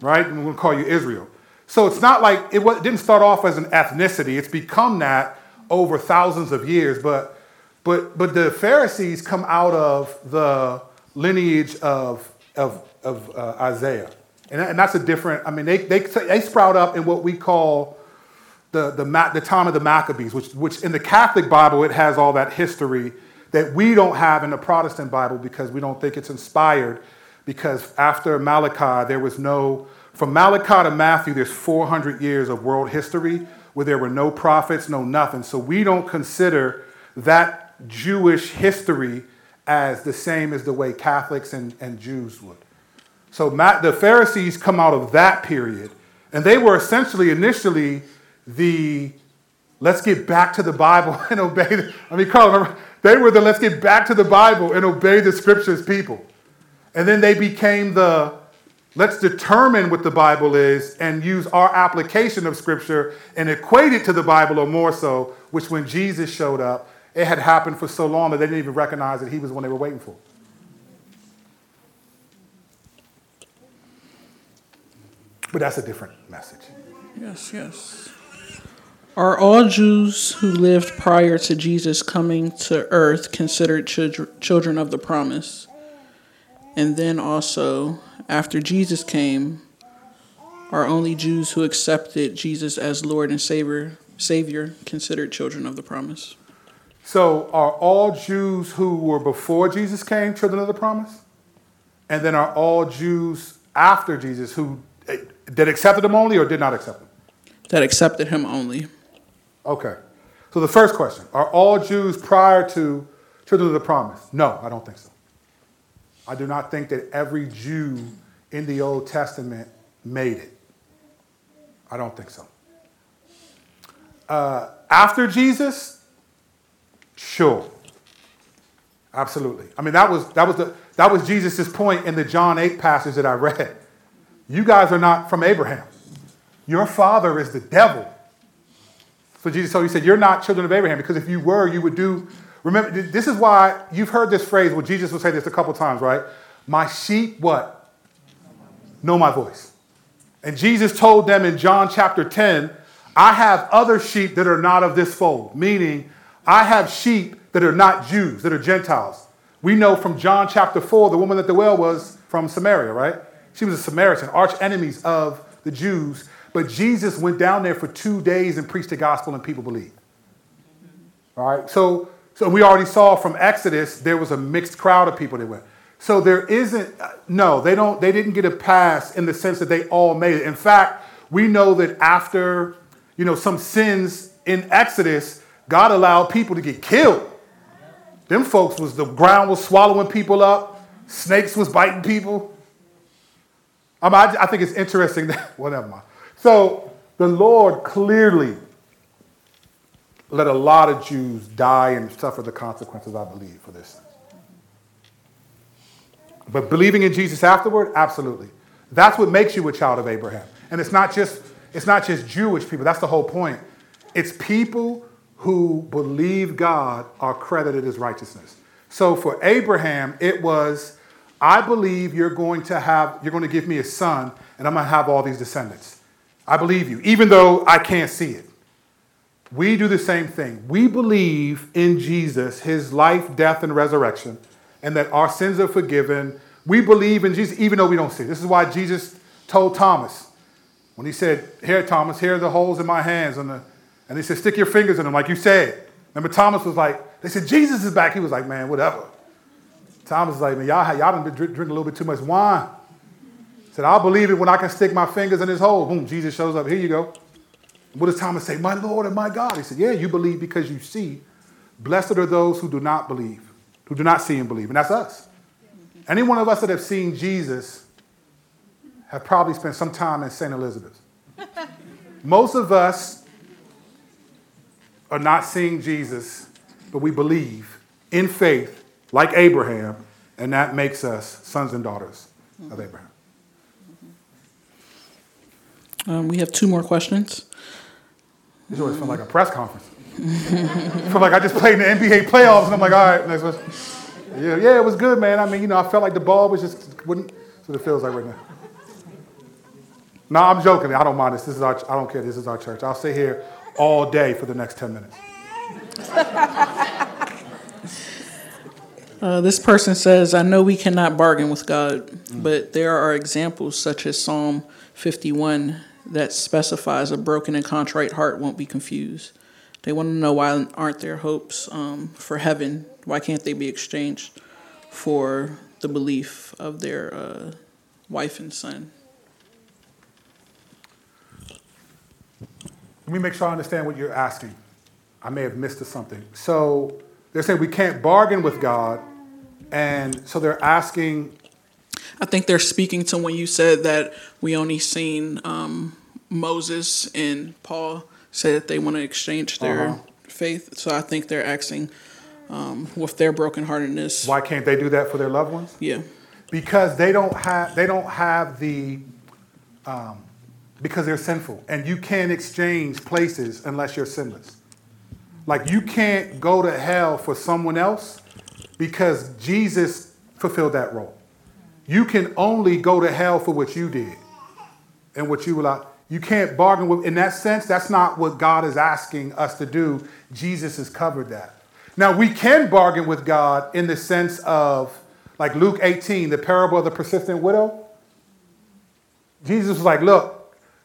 right? And we're going to call you Israel. So it's not like it, was, it didn't start off as an ethnicity. It's become that over thousands of years, but but, but the Pharisees come out of the lineage of, of, of uh, Isaiah. And, and that's a different, I mean, they, they, they sprout up in what we call the, the, the time of the Maccabees, which, which in the Catholic Bible, it has all that history that we don't have in the Protestant Bible because we don't think it's inspired. Because after Malachi, there was no, from Malachi to Matthew, there's 400 years of world history where there were no prophets, no nothing. So we don't consider that Jewish history as the same as the way Catholics and, and Jews would. So the Pharisees come out of that period, and they were essentially initially the let's get back to the Bible and obey. The, I mean, Carl, remember, they were the let's get back to the Bible and obey the scriptures people. And then they became the let's determine what the Bible is and use our application of scripture and equate it to the Bible or more so, which when Jesus showed up, it had happened for so long that they didn't even recognize that he was the one they were waiting for. But that's a different message. Yes, yes. Are all Jews who lived prior to Jesus coming to earth considered children of the promise? And then also, after Jesus came, are only Jews who accepted Jesus as Lord and Savior, Savior considered children of the promise? So, are all Jews who were before Jesus came children of the promise? And then are all Jews after Jesus who that accepted him only or did not accept him? That accepted him only. Okay. So the first question Are all Jews prior to children of the promise? No, I don't think so. I do not think that every Jew in the Old Testament made it. I don't think so. Uh, after Jesus, Sure. Absolutely. I mean, that was, that was, the, that was Jesus' point in the John 8 passage that I read. You guys are not from Abraham. Your father is the devil. So Jesus told you, he said, You're not children of Abraham because if you were, you would do. Remember, this is why you've heard this phrase well, Jesus will say this a couple times, right? My sheep, what? Know my voice. And Jesus told them in John chapter 10, I have other sheep that are not of this fold, meaning I have sheep that are not Jews, that are Gentiles. We know from John chapter 4, the woman at the well was from Samaria, right? She was a Samaritan, arch enemies of the Jews. But Jesus went down there for two days and preached the gospel, and people believed. All right? So, so we already saw from Exodus there was a mixed crowd of people that went. So there isn't no, they don't they didn't get a pass in the sense that they all made it. In fact, we know that after you know some sins in Exodus, God allowed people to get killed. Them folks was the ground was swallowing people up, snakes was biting people. I, mean, I, I think it's interesting that well. So the Lord clearly let a lot of Jews die and suffer the consequences, I believe, for this. But believing in Jesus afterward, absolutely. That's what makes you a child of Abraham. And it's not just it's not just Jewish people. That's the whole point. It's people who believe God are credited as righteousness. So for Abraham, it was, I believe you're going to have, you're going to give me a son, and I'm going to have all these descendants. I believe you, even though I can't see it. We do the same thing. We believe in Jesus, his life, death, and resurrection and that our sins are forgiven. We believe in Jesus even though we don't see. it. This is why Jesus told Thomas when he said, Here, Thomas, here are the holes in my hands. And, the, and they said, Stick your fingers in them, like you said. Remember, Thomas was like, They said, Jesus is back. He was like, Man, whatever. Thomas was like, Man, y'all, y'all done drink, drink a little bit too much wine. He said, I'll believe it when I can stick my fingers in his hole. Boom, Jesus shows up. Here you go. What does Thomas say? My Lord and my God. He said, Yeah, you believe because you see. Blessed are those who do not believe who do not see and believe, and that's us. Any one of us that have seen Jesus have probably spent some time in St. Elizabeth's. Most of us are not seeing Jesus, but we believe in faith, like Abraham, and that makes us sons and daughters of Abraham. Um, we have two more questions. This always felt like a press conference. I feel like I just played in the NBA playoffs, and I'm like, all right, next one. Yeah, yeah, it was good, man. I mean, you know, I felt like the ball was just wouldn't. That's what it feels like right now. No, I'm joking. I don't mind this. This is our. I don't care. This is our church. I'll stay here all day for the next ten minutes. Uh, this person says, I know we cannot bargain with God, mm. but there are examples such as Psalm 51 that specifies a broken and contrite heart won't be confused. They want to know why aren't their hopes um, for heaven? Why can't they be exchanged for the belief of their uh, wife and son? Let me make sure I understand what you're asking. I may have missed something. So they're saying we can't bargain with God, and so they're asking. I think they're speaking to when you said that we only seen um, Moses and Paul say that they want to exchange their uh-huh. faith. So I think they're asking um, with their brokenheartedness. Why can't they do that for their loved ones? Yeah, because they don't have they don't have the um, because they're sinful, and you can't exchange places unless you're sinless. Like you can't go to hell for someone else because Jesus fulfilled that role. You can only go to hell for what you did and what you allowed. You can't bargain with, in that sense, that's not what God is asking us to do. Jesus has covered that. Now, we can bargain with God in the sense of, like Luke 18, the parable of the persistent widow. Jesus was like, look,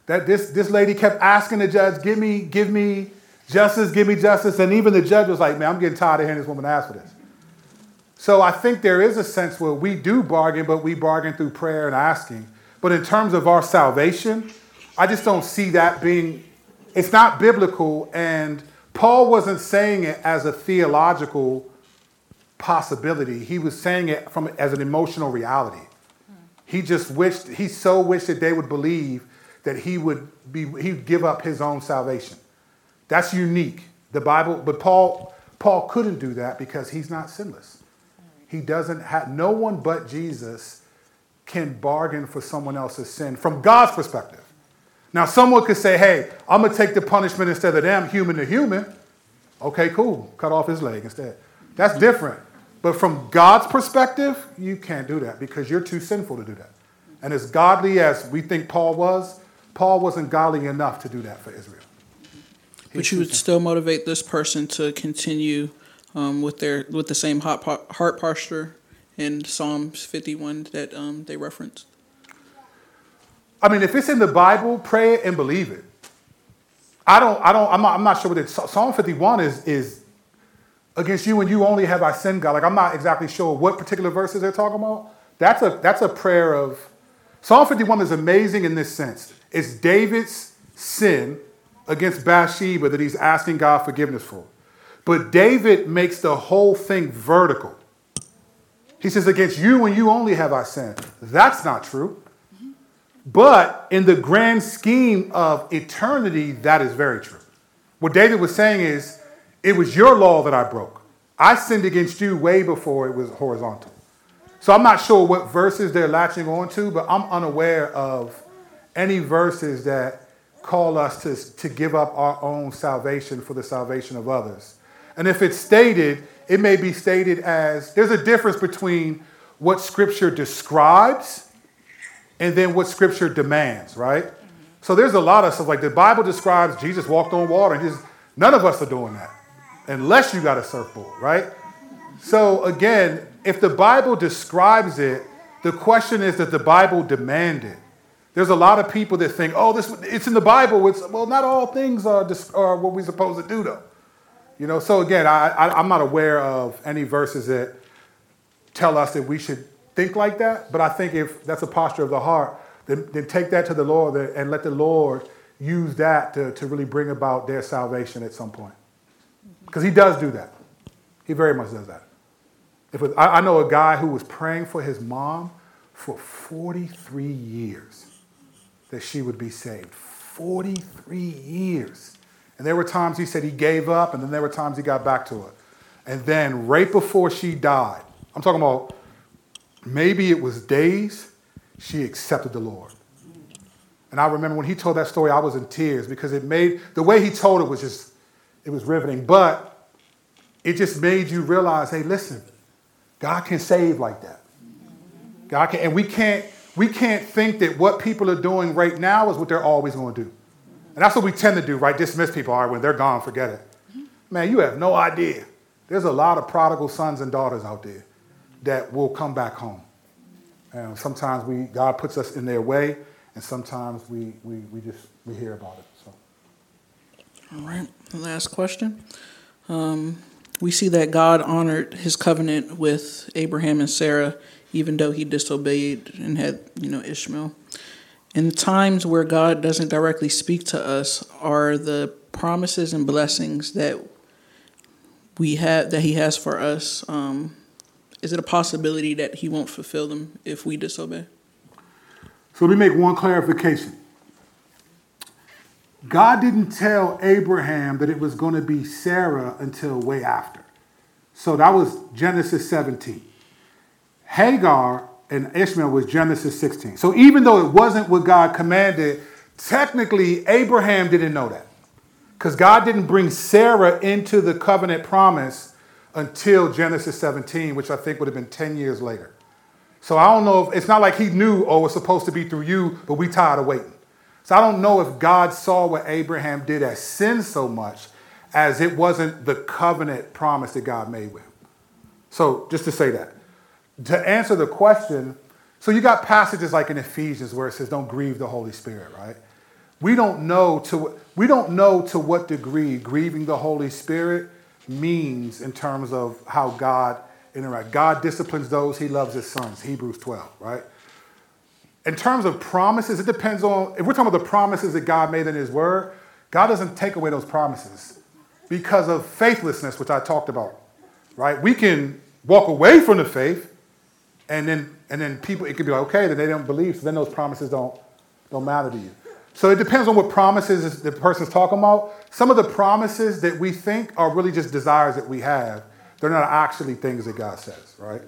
that this, this lady kept asking the judge, give me, give me justice, give me justice. And even the judge was like, man, I'm getting tired of hearing this woman ask for this. So I think there is a sense where we do bargain, but we bargain through prayer and asking. But in terms of our salvation, I just don't see that being, it's not biblical. And Paul wasn't saying it as a theological possibility. He was saying it from as an emotional reality. He just wished, he so wished that they would believe that he would be, he'd give up his own salvation. That's unique. The Bible, but Paul, Paul couldn't do that because he's not sinless. He doesn't have, no one but Jesus can bargain for someone else's sin from God's perspective. Now, someone could say, hey, I'm going to take the punishment instead of them, human to human. Okay, cool. Cut off his leg instead. That's different. But from God's perspective, you can't do that because you're too sinful to do that. And as godly as we think Paul was, Paul wasn't godly enough to do that for Israel. He's but you would still motivate this person to continue um, with their with the same heart, heart posture in Psalms 51 that um, they referenced. I mean, if it's in the Bible, pray it and believe it. I don't, I don't, I'm not, I'm not sure what it is. Psalm 51 is, is against you and you only have I sinned, God. Like, I'm not exactly sure what particular verses they're talking about. That's a, that's a prayer of, Psalm 51 is amazing in this sense. It's David's sin against Bathsheba that he's asking God forgiveness for. But David makes the whole thing vertical. He says, Against you and you only have I sinned. That's not true. But in the grand scheme of eternity, that is very true. What David was saying is, it was your law that I broke. I sinned against you way before it was horizontal. So I'm not sure what verses they're latching on to, but I'm unaware of any verses that call us to, to give up our own salvation for the salvation of others. And if it's stated, it may be stated as there's a difference between what Scripture describes and then what Scripture demands, right? So there's a lot of stuff like the Bible describes Jesus walked on water, and just, none of us are doing that unless you got a surfboard, right? So again, if the Bible describes it, the question is that the Bible demanded. There's a lot of people that think, oh, this it's in the Bible. It's, well, not all things are, are what we're supposed to do, though. You know, so again, I, I, I'm not aware of any verses that tell us that we should think like that. But I think if that's a posture of the heart, then, then take that to the Lord and let the Lord use that to, to really bring about their salvation at some point. Because he does do that. He very much does that. If it, I, I know a guy who was praying for his mom for 43 years that she would be saved. 43 years. And there were times he said he gave up, and then there were times he got back to her. And then, right before she died, I'm talking about maybe it was days, she accepted the Lord. And I remember when he told that story, I was in tears because it made, the way he told it was just, it was riveting. But it just made you realize hey, listen, God can save like that. God can, and we can't, we can't think that what people are doing right now is what they're always going to do. And that's what we tend to do, right? Dismiss people. All right, when they're gone, forget it. Man, you have no idea. There's a lot of prodigal sons and daughters out there that will come back home. And sometimes we, God puts us in their way, and sometimes we, we, we just we hear about it. So. All right, last question. Um, we see that God honored His covenant with Abraham and Sarah, even though He disobeyed and had you know Ishmael. In times where God doesn't directly speak to us, are the promises and blessings that we have that He has for us um, is it a possibility that he won't fulfill them if we disobey? So let me make one clarification. God didn't tell Abraham that it was going to be Sarah until way after. So that was Genesis 17. Hagar and Ishmael was Genesis 16. So even though it wasn't what God commanded, technically Abraham didn't know that. Because God didn't bring Sarah into the covenant promise until Genesis 17, which I think would have been 10 years later. So I don't know if it's not like he knew, oh, it's supposed to be through you, but we tired of waiting. So I don't know if God saw what Abraham did as sin so much as it wasn't the covenant promise that God made with him. So just to say that. To answer the question, so you got passages like in Ephesians where it says, don't grieve the Holy Spirit, right? We don't know to we don't know to what degree grieving the Holy Spirit means in terms of how God interact. God disciplines those he loves his sons, Hebrews 12, right? In terms of promises, it depends on, if we're talking about the promises that God made in his word, God doesn't take away those promises because of faithlessness, which I talked about, right? We can walk away from the faith and then, and then people, it could be like, okay, then they don't believe, so then those promises don't, don't matter to you. So it depends on what promises the person's talking about. Some of the promises that we think are really just desires that we have. They're not actually things that God says, right?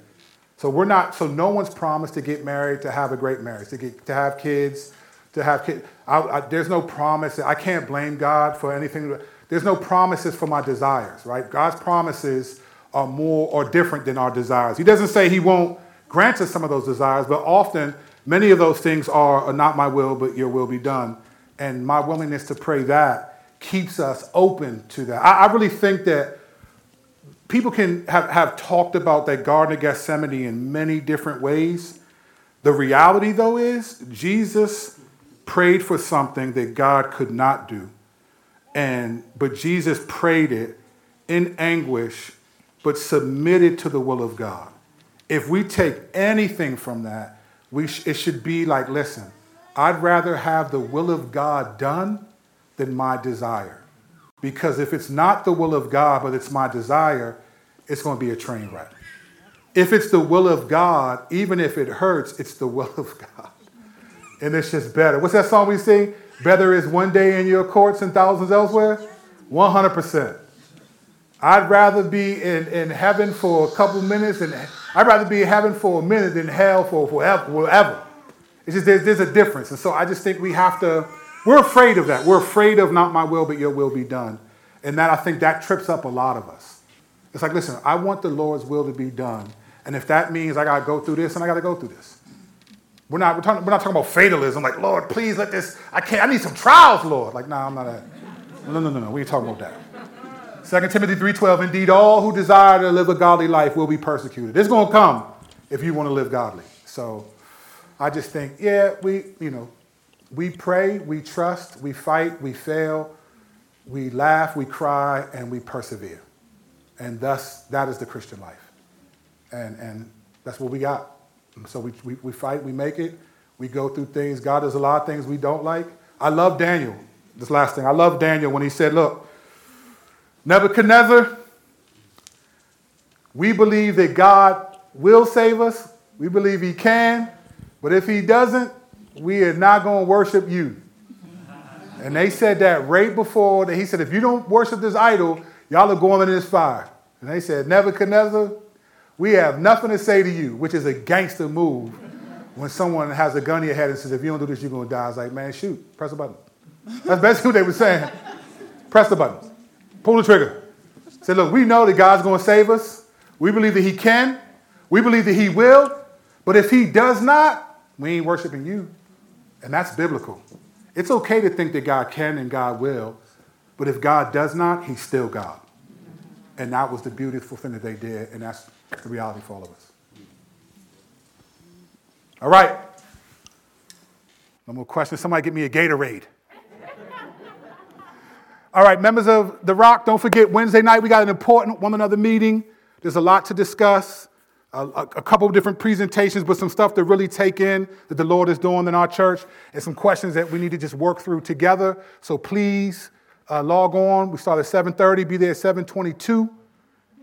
So we're not. So no one's promised to get married, to have a great marriage, to get to have kids, to have kids. I, I, there's no promise. I can't blame God for anything. There's no promises for my desires, right? God's promises are more or different than our desires. He doesn't say He won't grant us some of those desires, but often Many of those things are, not my will, but your will be done. And my willingness to pray that keeps us open to that. I, I really think that people can have, have talked about that Garden of Gethsemane in many different ways. The reality, though, is Jesus prayed for something that God could not do. And but Jesus prayed it in anguish, but submitted to the will of God. If we take anything from that, we sh- it should be like, listen, I'd rather have the will of God done than my desire. Because if it's not the will of God, but it's my desire, it's going to be a train wreck. If it's the will of God, even if it hurts, it's the will of God. And it's just better. What's that song we sing? Better is one day in your courts and thousands elsewhere? 100%. I'd rather be in, in heaven for a couple minutes, and I'd rather be in heaven for a minute than hell for forever. forever. It's just there's, there's a difference. And so I just think we have to, we're afraid of that. We're afraid of not my will, but your will be done. And that I think that trips up a lot of us. It's like, listen, I want the Lord's will to be done. And if that means I got to go through this, and I got to go through this. We're not, we're, talking, we're not talking about fatalism, like, Lord, please let this, I can't, I need some trials, Lord. Like, no, nah, I'm not a, no, no, no, no, we ain't talking about that. 2 Timothy 3.12, indeed, all who desire to live a godly life will be persecuted. It's going to come if you want to live godly. So I just think, yeah, we, you know, we pray, we trust, we fight, we fail, we laugh, we cry, and we persevere. And thus, that is the Christian life. And, and that's what we got. So we, we, we fight, we make it, we go through things. God does a lot of things we don't like. I love Daniel. This last thing. I love Daniel when he said, Look, Nebuchadnezzar, we believe that God will save us. We believe he can. But if he doesn't, we are not going to worship you. And they said that right before that. He said, if you don't worship this idol, y'all are going in this fire. And they said, Nebuchadnezzar, we have nothing to say to you, which is a gangster move when someone has a gun in your head and says, if you don't do this, you're going to die. It's like, man, shoot, press the button. That's basically what they were saying. Press the button, pull the trigger. Say, look, we know that God's going to save us. We believe that He can. We believe that He will. But if He does not, we ain't worshiping you. And that's biblical. It's okay to think that God can and God will. But if God does not, He's still God. And that was the beautiful thing that they did. And that's the reality for all of us. All right. No more questions. Somebody get me a Gatorade. All right, members of The Rock, don't forget Wednesday night we got an important one another meeting. There's a lot to discuss, a, a, couple of different presentations, but some stuff to really take in that the Lord is doing in our church, and some questions that we need to just work through together. So please uh, log on. We start at 7:30. Be there at 7:22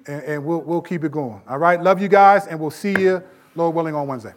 and, and we'll, we'll keep it going. All right? Love you guys, and we'll see you, Lord willing, on Wednesday.